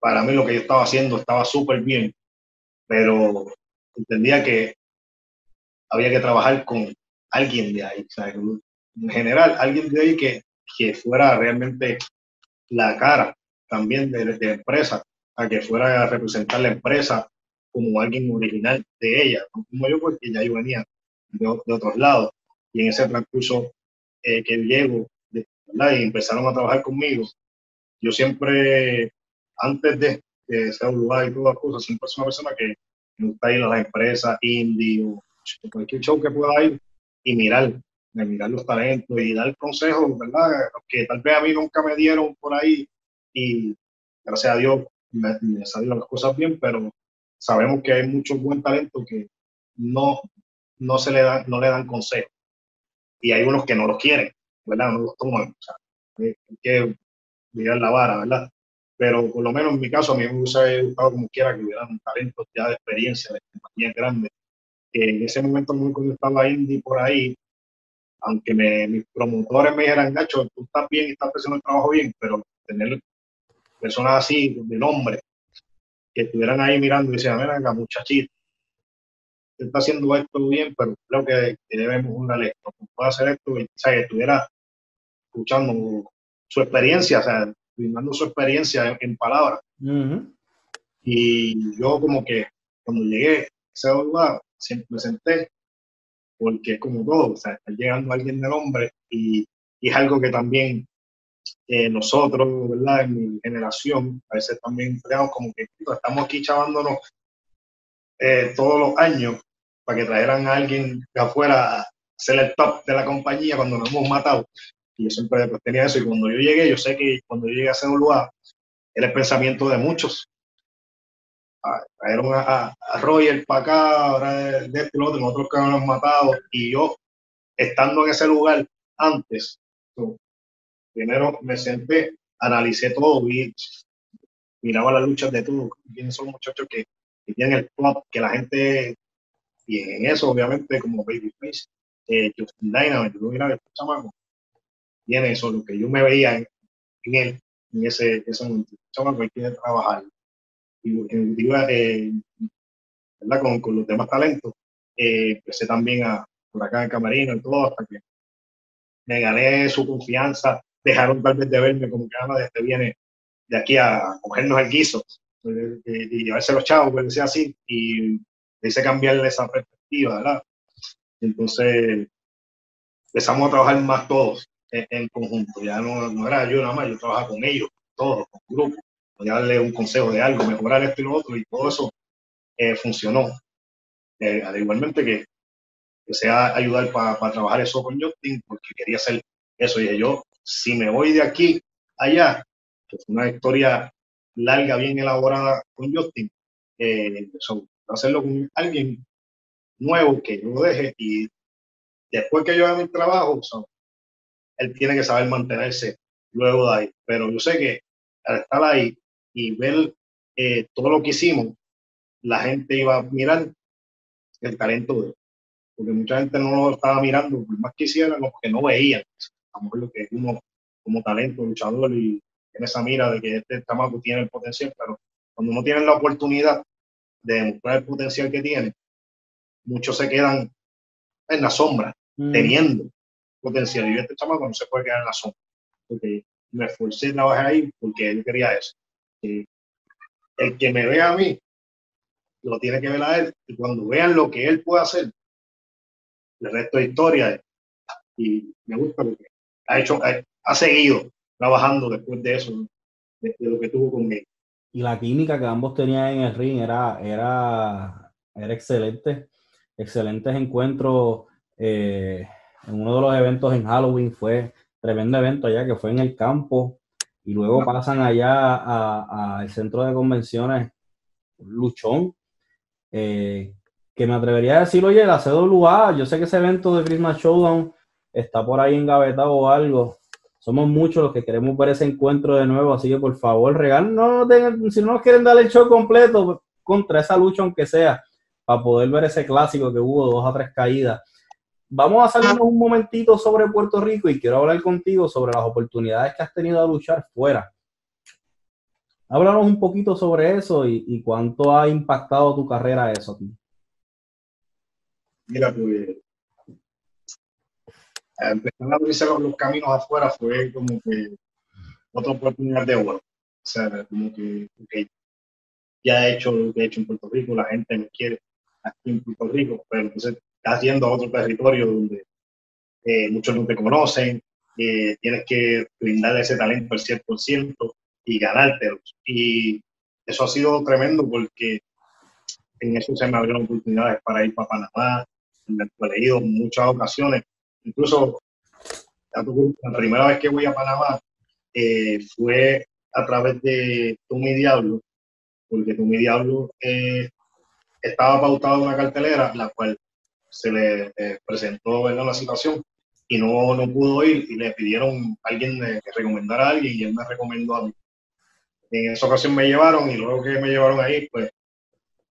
para mí lo que yo estaba haciendo estaba súper bien, pero entendía que había que trabajar con alguien de ahí, en general, alguien de ahí que, que fuera realmente la cara también de, la empresa, a que fuera a representar la empresa como alguien original de ella, como yo, porque ya yo venía de, otros lados. Y en ese transcurso eh, que llego, y empezaron a trabajar conmigo, yo siempre, antes de, de ser lugar y todas las cosas, siempre soy una persona que me gusta ir a las empresas indie o cualquier show que pueda ir y mirar, mirar los talentos y dar consejos, ¿verdad? Que tal vez a mí nunca me dieron por ahí y gracias a Dios me, me salieron las cosas bien, pero sabemos que hay mucho buen talento que no, no se le dan, no le dan consejos. Y hay unos que no los quieren, ¿verdad? No los toman. Hay que mirar la vara, ¿verdad? Pero por lo menos en mi caso, a mí me hubiese gustado como quiera que hubiera un talento ya de experiencia, de compañías grandes. Que en ese momento, cuando estaba indie por ahí, aunque me, mis promotores me dijeran, Nacho, tú estás bien y estás haciendo el trabajo bien, pero tener personas así, de nombre, que estuvieran ahí mirando y decían, venga, muchachito, está haciendo esto bien, pero creo que, debemos una lectura, puede hacer esto, y, o sea, que estuviera escuchando su experiencia, o sea, brindando su experiencia en, palabras. Y yo como que cuando llegué a ese lugar, siempre me senté, porque es como todo, o sea, está llegando alguien de nombre y, es algo que también eh, nosotros, ¿verdad? En mi generación, a veces también creamos como que estamos aquí chavándonos eh, todos los años para que trajeran a alguien de afuera a ser el top de la compañía cuando nos hemos matado. Y yo siempre pues, tenía eso. Y cuando yo llegué, yo sé que cuando yo llegué a ese lugar, era el pensamiento de muchos. Trajeron a, a, Roger para acá, ahora de, de este y otro, nosotros que nos matado. Y yo, estando en ese lugar antes, primero me senté, analicé todo, vi, miraba las luchas de todos, quiénes son muchachos que, que, tienen el top, que la gente, y en eso obviamente como Babyface, eh, Justin Dynamite, yo mira, este chamaco, tiene eso, lo que yo me veía en, él, en ese, ese momento, este chamaco hay que trabajar. En eh, ¿verdad? Con, los demás talentos, eh, empecé también a, por acá en Camarino y todo, hasta que me gané su confianza, dejaron tal vez de verme como que ama ah, este viene de aquí a cogernos el guiso eh, y llevarse los chavos, pues decía así, y hice cambiarle esa perspectiva, ¿verdad? Entonces empezamos a trabajar más todos en, conjunto, ya no, no, era yo nada más, yo trabajaba con ellos, todos, con grupos, podía darle un consejo de algo, mejorar esto y lo otro, y todo eso eh, funcionó. igualmente que, sea ayudar para trabajar eso con Justin, porque quería hacer eso, y yo si me voy de aquí allá, que es una historia larga, bien elaborada con Justin, eh, hacerlo con alguien nuevo que yo lo deje y después que yo haga mi trabajo, él tiene que saber mantenerse luego de ahí. Pero yo sé que al estar ahí y ver eh, todo lo que hicimos, la gente iba a mirar el talento de él. Porque mucha gente no lo estaba mirando, por más que hicieran, que no veían a lo mejor lo que uno como talento, luchador y en esa mira de que este chamaco tiene el potencial, pero cuando no tienen la oportunidad de demostrar el potencial que tiene, muchos se quedan en la sombra, mm. teniendo potencial. Y este chamaco no se puede quedar en la sombra, porque me esforcé a trabajar ahí porque yo quería eso. El que me vea a mí, lo tiene que ver a él, y cuando vean lo que él puede hacer, el resto de historia, y me gusta porque ha hecho, ha, seguido trabajando después de eso, de, lo que tuvo conmigo. Y la química que ambos tenían en el ring era, era, era excelente. Excelentes encuentros. Eh, en uno de los eventos en Halloween fue tremendo evento allá que fue en el campo y luego pasan allá al centro de convenciones Luchón, eh, que me atrevería a decir, oye, la CWA, yo sé que ese evento de Christmas Showdown está por ahí engavetado o algo. Somos muchos los que queremos ver ese encuentro de nuevo, así que por favor, regal, no, si no nos quieren dar el show completo contra esa lucha, aunque sea, para poder ver ese clásico que hubo dos a tres caídas. Vamos a salirnos un momentito sobre Puerto Rico y quiero hablar contigo sobre las oportunidades que has tenido a luchar fuera. Háblanos un poquito sobre eso y, cuánto ha impactado tu carrera eso. Mira, pues empezar a abrirse los, caminos afuera fue como que otra oportunidad de oro. O sea, como que, ya he hecho lo que he hecho en Puerto Rico, la gente me quiere aquí en Puerto Rico, pero entonces estás yendo a otro territorio donde eh, muchos no te conocen, eh, tienes que brindar ese talento al 100%, y ganártelos. Y eso ha sido tremendo porque en eso se me abrieron oportunidades para ir para Panamá, me he en muchas ocasiones. Incluso la primera vez que voy a Panamá eh, fue a través de Tú mi Diablo, porque Tú mi Diablo eh, estaba pautado una cartelera, la cual se le eh, presentó en la situación y no, no pudo ir y le pidieron a alguien que recomendara a alguien y él me recomendó a mí. En esa ocasión me llevaron y luego que me llevaron ahí, pues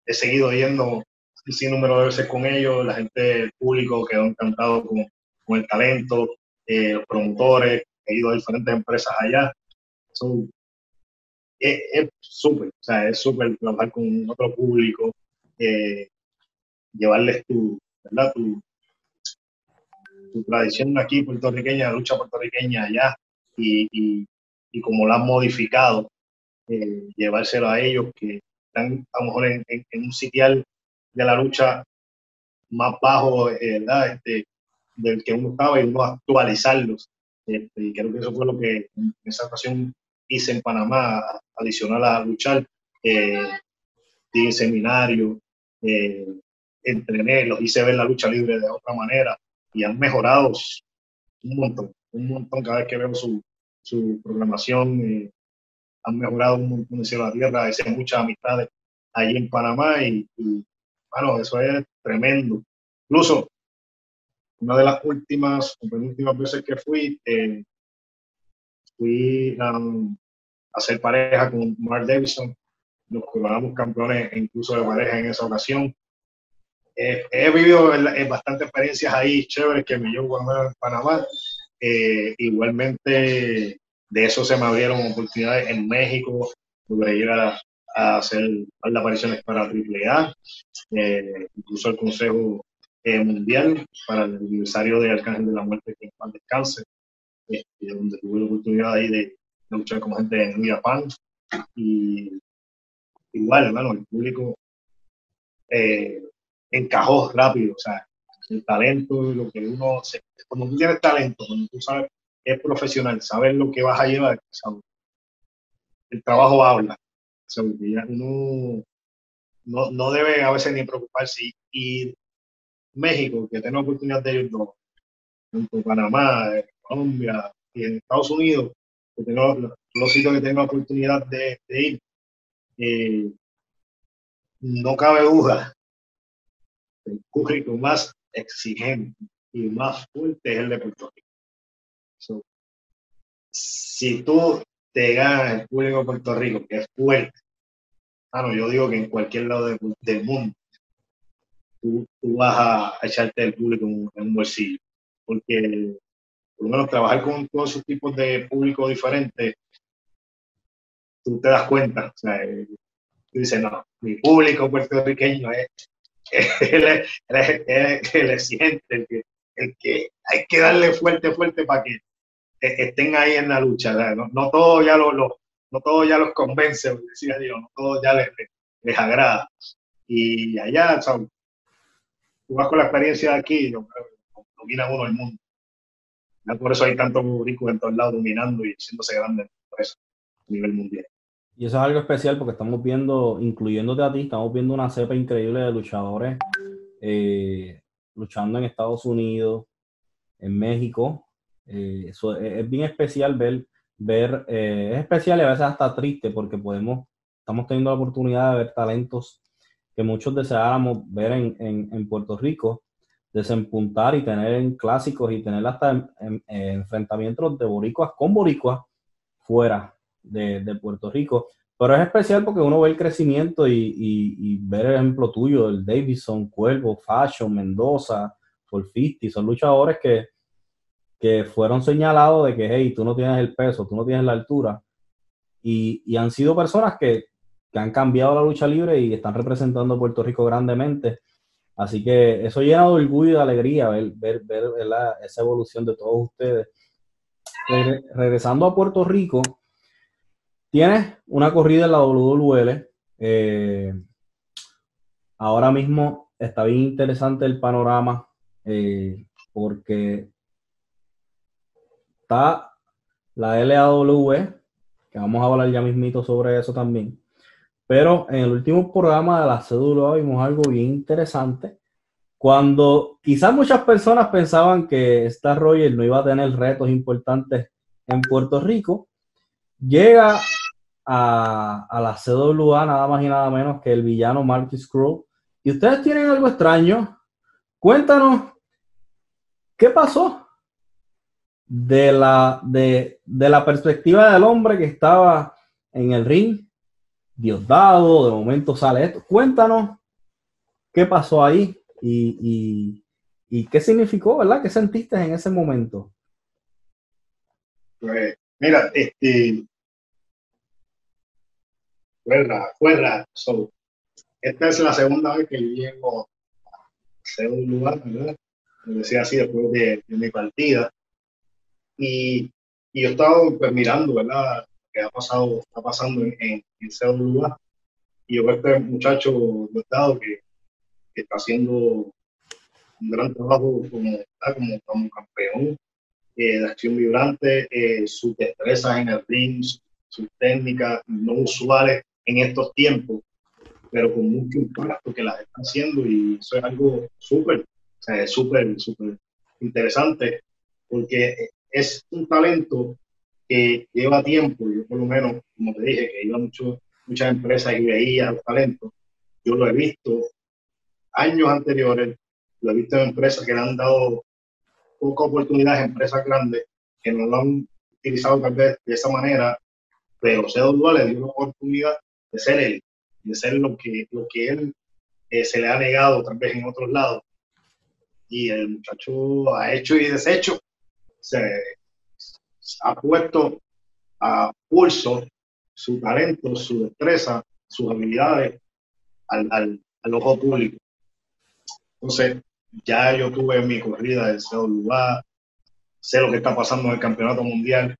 he seguido yendo sin número de veces con ellos, la gente, el público quedó encantado con, con el talento, eh, los promotores, he ido a diferentes empresas allá. es súper, o sea, es súper trabajar con otro público, eh, llevarles tu, ¿verdad? Tu, tradición aquí puertorriqueña, la lucha puertorriqueña allá y, y, como la han modificado, eh, llevárselo a ellos que están a lo mejor en, en, un sitial de la lucha más bajo, eh, ¿verdad? Este, del que uno estaba y uno actualizarlos. Este, y creo que eso fue lo que en esa ocasión hice en Panamá, adicional a luchar, eh, di seminario, eh, entrené, los hice ver la lucha libre de otra manera y han mejorado un montón, un montón cada vez que veo su, su programación. Eh, han mejorado un montón de cielo a tierra, hice muchas amistades allí en Panamá y, bueno, eso es tremendo. Incluso una de las últimas o penúltimas veces que fui, eh, fui a hacer pareja con Mark Davidson, nos coronamos campeones incluso de pareja en esa ocasión. He vivido bastantes experiencias ahí chéveres que me llevo en Panamá. Eh, igualmente de eso se me abrieron oportunidades en México, logré llegar a, a hacer las apariciones para AAA, eh, incluso el Consejo eh, Mundial para el aniversario de Arcángel de la Muerte que en descanse, este, donde tuve la oportunidad ahí de, luchar como gente en New Japan. Y igual, hermano, el público eh, encajó rápido, o sea, el talento, lo que uno, se, cuando tú tienes talento, cuando tú sabes es profesional, sabes lo que vas a llevar, el trabajo habla. uno no, no, debe a veces ni preocuparse. Y México, que tengo oportunidad de ir, junto Panamá, Colombia y en Estados Unidos, que tengo, los, sitios que tengo oportunidad de, ir, eh, no cabe duda, el currículum más exigente y más fuerte es el de Puerto Rico si tú te ganas el público de Puerto Rico, que es fuerte, bueno, yo digo que en cualquier lado del mundo, tú, vas a, echarte el público en, un bolsillo. Porque, por lo menos, trabajar con todos esos tipos de público diferentes, tú te das cuenta. O sea, eh, tú dices, no, mi público puertorriqueño es, el, el, el que, el que hay que darle fuerte, fuerte para que estén ahí en la lucha. No, no todo ya lo, no todo ya los convence, decía Dios, no todo ya les, les, agrada. Y allá, tú vas con la experiencia de aquí, domina uno el mundo. por eso hay tantos ricos en todos lados dominando y haciéndose grandes a nivel mundial. Y eso es algo especial porque estamos viendo, incluyéndote a ti, estamos viendo una cepa increíble de luchadores eh, luchando en Estados Unidos, en México, eh, eso es, bien especial ver, ver eh, es especial y a veces hasta triste porque podemos, estamos teniendo la oportunidad de ver talentos que muchos deseáramos ver en, en, Puerto Rico, desempuntar y tener en clásicos y tener hasta enfrentamientos de boricuas con boricuas fuera de, de, Puerto Rico. Pero es especial porque uno ve el crecimiento y, y, ver el ejemplo tuyo, el Davidson, Cuervo, Fashion, Mendoza, Forfisti, son luchadores que, que fueron señalados de que, hey, tú no tienes el peso, tú no tienes la altura. Y, y han sido personas que, que, han cambiado la lucha libre y están representando a Puerto Rico grandemente. Así que eso llena de orgullo y de alegría ver, ver, ver esa evolución de todos ustedes. regresando a Puerto Rico, tienes una corrida en la WWL. Eh, ahora mismo está bien interesante el panorama eh, porque está la LAW, que vamos a hablar ya mismito sobre eso también. Pero en el último programa de la cédula vimos algo bien interesante. Cuando quizás muchas personas pensaban que Star Roger no iba a tener retos importantes en Puerto Rico, llega a, a, la CWA nada más y nada menos que el villano Marty Scroll. Y ustedes tienen algo extraño. Cuéntanos, ¿qué pasó? De la, de, de la perspectiva del hombre que estaba en el ring, Diosdado, de momento sale esto. Cuéntanos qué pasó ahí y, y, y qué significó, ¿verdad? ¿Qué sentiste en ese momento? Pues, mira, este, fuera, fuera. So, esta es la segunda vez que yo llego a un lugar, ¿verdad? Lo decía así después de, mi partida. Y, y, yo estaba pues, mirando, ¿verdad? Que ha pasado, está pasando en, en, ese lugar. Y yo veo este muchacho de Estado que, que, está haciendo un gran trabajo como, como, como campeón eh, de acción vibrante, eh, sus destrezas en el ring, sus técnicas no usuales en estos tiempos, pero con mucho impacto que las están haciendo y eso es algo súper, súper, súper interesante porque es un talento que lleva tiempo, yo por lo menos, como te dije, que iba mucho, muchas empresas y veía los talentos, yo lo he visto años anteriores, lo he visto en empresas que le han dado poca oportunidad a empresas grandes que no lo han utilizado tal vez de esa manera, pero C2 le dio una oportunidad de ser él, de ser lo que, lo que él eh, se le ha negado tal vez en otros lados. Y el muchacho ha hecho y deshecho, se, ha puesto a pulso su talento, su destreza, sus habilidades al, al, al ojo público. Entonces, ya yo tuve mi corrida de ese lugar, sé lo que está pasando en el campeonato mundial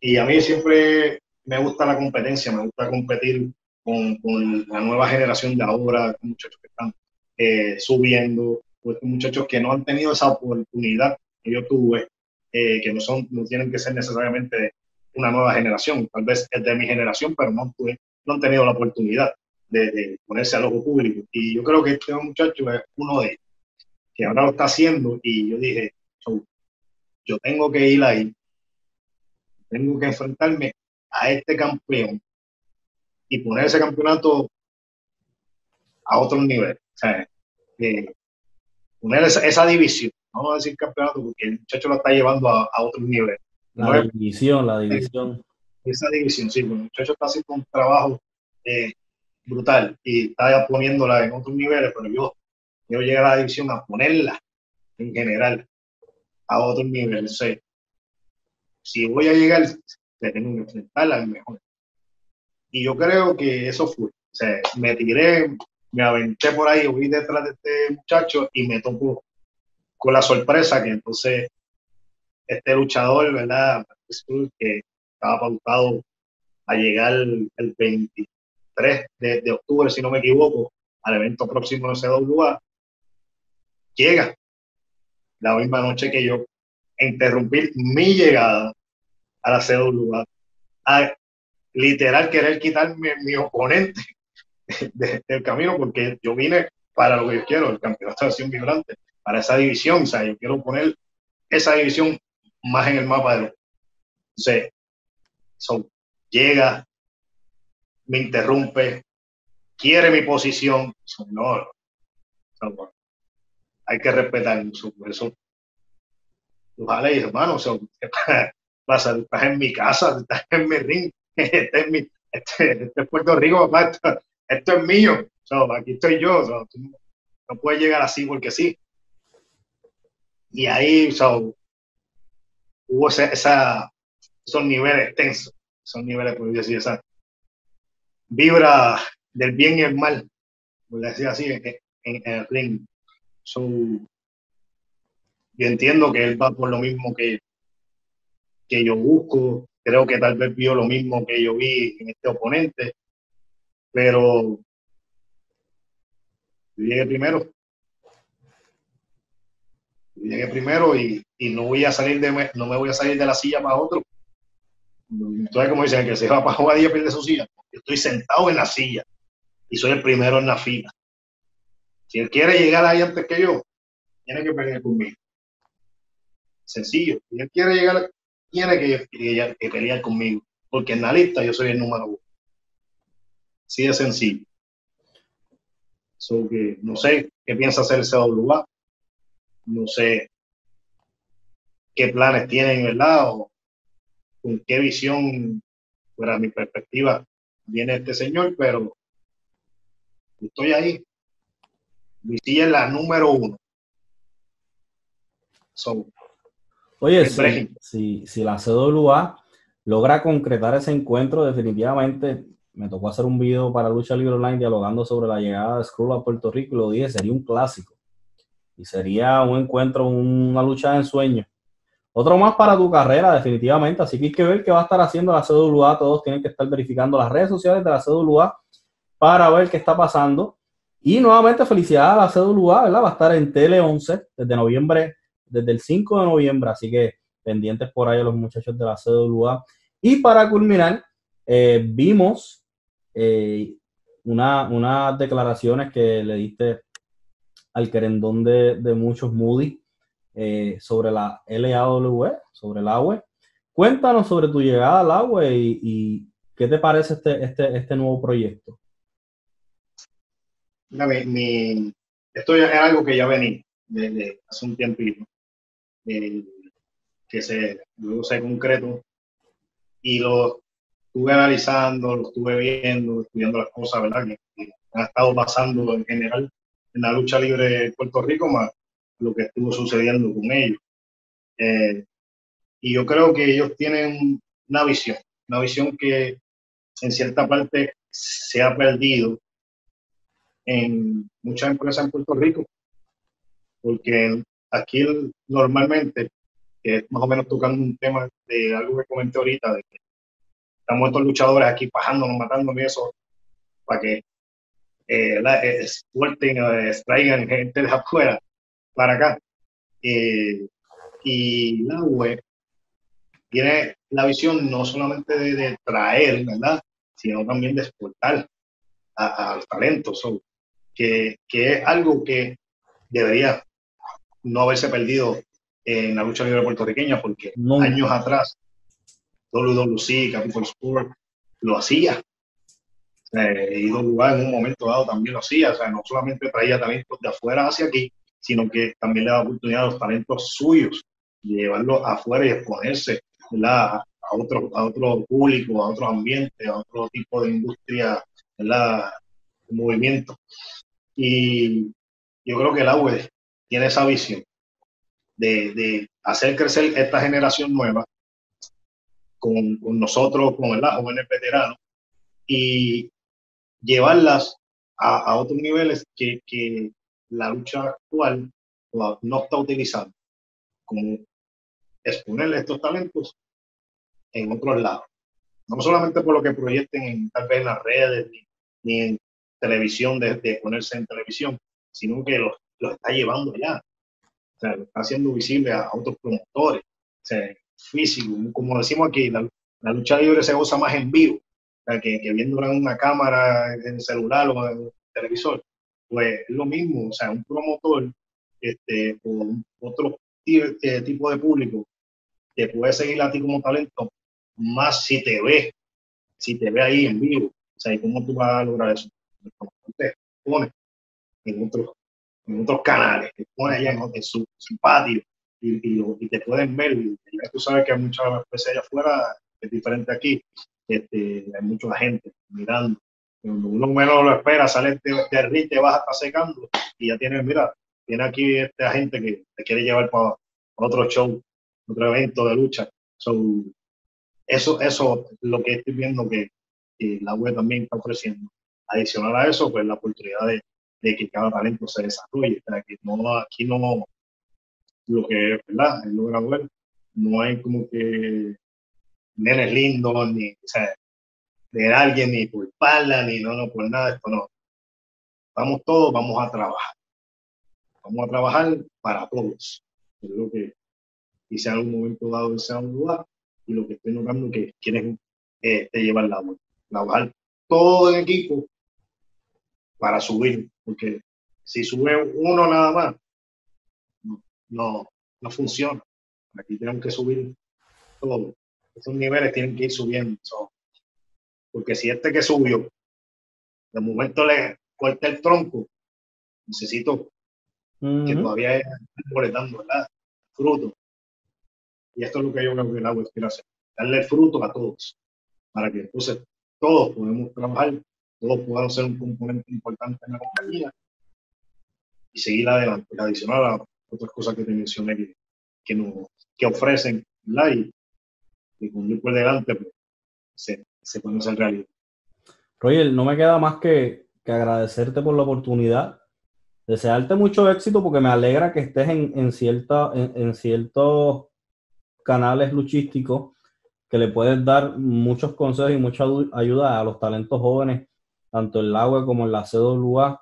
y a mí siempre me gusta la competencia, me gusta competir con, con la nueva generación de ahora, muchachos que están eh, subiendo, pues, muchachos que no han tenido esa oportunidad que yo tuve, eh, que no, son, no tienen que ser necesariamente una nueva generación, tal vez es de mi generación, pero no, tuve, no han tenido la oportunidad de, de, ponerse al ojo público. Y yo creo que este muchacho es uno de ellos, que ahora lo está haciendo y yo dije, yo tengo que ir ahí, tengo que enfrentarme a este campeón y poner ese campeonato a otro nivel. O sea, eh, poner esa, división, no vamos a decir campeonato porque el muchacho lo está llevando a, a otro nivel. La división, la división. Esa división, sí, porque el muchacho está haciendo un trabajo eh, brutal y está poniéndola en otros niveles, pero yo quiero llegar a la división a ponerla en general a otro nivel. si voy a llegar, tengo que enfrentarla al mejor. Y yo creo que eso fue. O sea, me tiré, me aventé por ahí, voy detrás de este muchacho y me tocó con la sorpresa que entonces este luchador, ¿verdad? Que estaba pautado a llegar el 23 de, octubre, si no me equivoco, al evento próximo de CWA, llega la misma noche que yo interrumpir mi llegada a la CWA, a literal querer quitarme mi oponente del camino porque yo vine para lo que yo quiero, el campeonato de acción vibrante, para esa división, o sea, yo quiero poner esa división más en el mapa de lo. Entonces, llega, me interrumpe, quiere mi posición, no, hay que respetar eso, ojalá hermano, ¿qué pasa? Estás en mi casa, estás en mi ring, este es, mi, este, este Puerto Rico, esto, es mío, aquí estoy yo, no puedes llegar así porque sí. Y ahí hubo esa, esos niveles tensos, esos niveles, por decir, esa vibra del bien y el mal, por decir así, en, el ring. yo entiendo que él va por lo mismo que, que yo busco, creo que tal vez vio lo mismo que yo vi en este oponente, pero llegué primero. llegué primero y, y, no voy a salir de no me voy a salir de la silla para otro. Entonces, como dicen, que se va para jugar y pierde su silla. Yo estoy sentado en la silla y soy el primero en la fila. Si él quiere llegar ahí antes que yo, tiene que pelear conmigo. Sencillo. Si él quiere llegar, tiene que, pelear conmigo. Porque en la lista yo soy el número uno. Así de sencillo. So que no sé qué piensa hacer el CWA. No sé qué planes tienen, ¿verdad? O con qué visión, fuera mi perspectiva, viene este señor, pero estoy ahí. Silla es la número uno. Oye, si, si, la CWA logra concretar ese encuentro, definitivamente me tocó hacer un video para Lucha Libre Online dialogando sobre la llegada de Skrull a Puerto Rico y lo dije, sería un clásico. Y sería un encuentro, una lucha de ensueño. Otro más para tu carrera, definitivamente. Así que hay que ver qué va a estar haciendo la CWA. Todos tienen que estar verificando las redes sociales de la CWA para ver qué está pasando. Y nuevamente felicidades a la CWA, ¿verdad? Va a estar en Tele 11 desde noviembre, desde el 5 de noviembre. Así que pendientes por ahí a los muchachos de la CWA. Y para culminar, eh, vimos eh, una, unas declaraciones que le diste al querendón de, de muchos Moody eh, sobre la LAW, sobre el agua. Cuéntanos sobre tu llegada al agua y, qué te parece este, este, este nuevo proyecto. mi, esto es algo que ya venía desde hace un tiempito, eh, que se, luego se concreto y lo estuve analizando, lo estuve viendo, estudiando las cosas, ¿verdad? Que, que han estado pasando en general en la lucha libre de Puerto Rico, más lo que estuvo sucediendo con ellos. Eh, y yo creo que ellos tienen una visión, una visión que en cierta parte se ha perdido en muchas empresas en Puerto Rico, porque aquí normalmente, es más o menos tocando un tema de algo que comenté ahorita, de estamos estos luchadores aquí pajándonos, matándonos y eso, para que eh, exporten, eh, extraigan gente de afuera para acá. Eh, y la web tiene la visión no solamente de, traer, ¿verdad? Sino también de exportar a, los talentos, que, que, es algo que debería no haberse perdido en la lucha libre puertorriqueña, porque años atrás WWC, Capital Sport, lo hacía. Eh, y lugar en un momento dado también lo hacía, o sea, no solamente traía talentos de afuera hacia aquí, sino que también le da oportunidad a los talentos suyos de llevarlos afuera y exponerse a otro, a otro público, a otro ambiente, a otro tipo de industria, ¿verdad? movimiento. Y yo creo que el AUE tiene esa visión de, de, hacer crecer esta generación nueva con, con nosotros, con los jóvenes veteranos, y llevarlas a, a otros niveles que, que, la lucha actual no está utilizando como exponerle estos talentos en otros lados. No solamente por lo que proyecten en, tal vez en las redes ni, en televisión, de, ponerse en televisión, sino que los, está llevando ya. O sea, lo está haciendo visible a, otros promotores. O sea, físico, como decimos aquí, la, lucha libre se goza más en vivo que, que viendo en una cámara en el celular o en el televisor pues es lo mismo, o sea, un promotor este, o otro eh, tipo de público te puede seguir a ti como talento, más si te ve, si te ve ahí en vivo, o sea, ¿y cómo tú vas a lograr eso? Te pone en otros, en otros canales, te pone allá en, su, patio y, y, te pueden ver. Y ya tú sabes que hay muchas veces allá afuera, es diferente aquí, este, hay mucha gente mirando uno menos lo espera, sale de, de ring, te vas hasta secando y ya tienes, mira, tiene aquí este agente que te quiere llevar para otro show, otro evento de lucha. eso, eso es lo que estoy viendo que, la web también está ofreciendo. Adicional a eso, pues la oportunidad de, que cada talento se desarrolle. O que no, aquí no, lo que es verdad, en lo de la web, no hay como que nenes lindos, ni, o sea, de alguien, ni culparla, ni no, no, por nada, esto no. Vamos todos, vamos a trabajar. Vamos a trabajar para todos. Es lo que hice en algún momento dado en un lugar. y lo que estoy notando que quieren eh, llevar la agua. Trabajar todo el equipo para subir, porque si sube uno nada más, no, no funciona. Aquí tenemos que subir todo. Estos niveles tienen que ir subiendo. Porque si este que subió, de momento le corta el tronco, necesito que todavía es dando ¿verdad? Fruto. Y esto es lo que yo creo que el agua quiere hacer. Darle fruto a todos. Para que entonces todos podamos trabajar, todos podamos ser un componente importante en la compañía y seguir adelante. Adicional a otras cosas que te mencioné que, que, que ofrecen, ¿verdad? Y, y con ir por delante pues, se, se puede hacer realidad. Roger, no me queda más que, que agradecerte por la oportunidad desearte mucho éxito porque me alegra que estés en, en, cierta, en, ciertos canales luchísticos que le puedes dar muchos consejos y mucha ayuda a los talentos jóvenes, tanto en agua como en la CWA,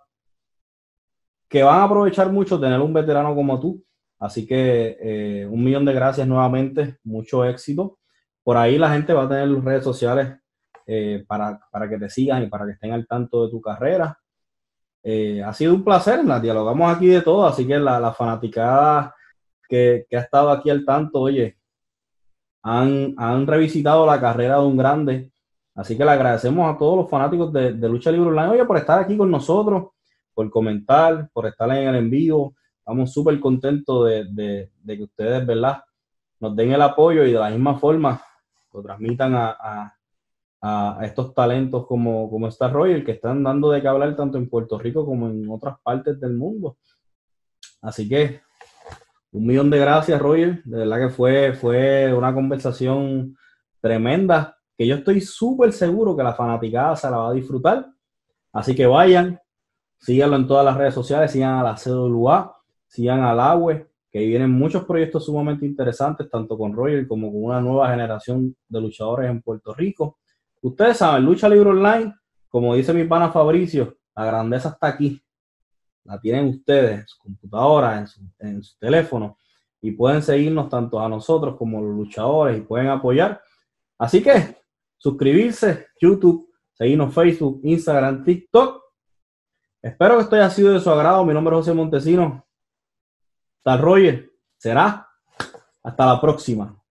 que van a aprovechar mucho tener un veterano como tú. Así que eh, un millón de gracias nuevamente, mucho éxito. Por ahí la gente va a tener redes sociales eh, para, para que te sigan y para que estén al tanto de tu carrera. Eh, ha sido un placer, la dialogamos aquí de todo, así que la, la fanaticada que, ha estado aquí al tanto, oye, han, han, revisitado la carrera de un grande, así que le agradecemos a todos los fanáticos de, Lucha Libre Online, oye, por estar aquí con nosotros, por comentar, por estar en el envío, estamos súper contentos de, que ustedes, ¿verdad? Nos den el apoyo y de la misma forma lo transmitan a a, estos talentos como, como está Roger, que están dando de qué hablar tanto en Puerto Rico como en otras partes del mundo. Así que un millón de gracias, Roger. De verdad que fue, fue una conversación tremenda, que yo estoy súper seguro que la fanaticada se la va a disfrutar. Así que vayan, síganlo en todas las redes sociales, sigan a la CWA, sigan al AWE, que vienen muchos proyectos sumamente interesantes, tanto con Roger como con una nueva generación de luchadores en Puerto Rico. Ustedes saben, Lucha Libre Online, como dice mi pana Fabricio, la grandeza está aquí. La tienen ustedes en su computadora, en su, en su teléfono, y pueden seguirnos tanto a nosotros como a los luchadores y pueden apoyar. Así que suscribirse, YouTube, seguirnos Facebook, Instagram, TikTok. Espero que esto haya sido de su agrado. Mi nombre es José Montesino. Tal Roger. Será. Hasta la próxima.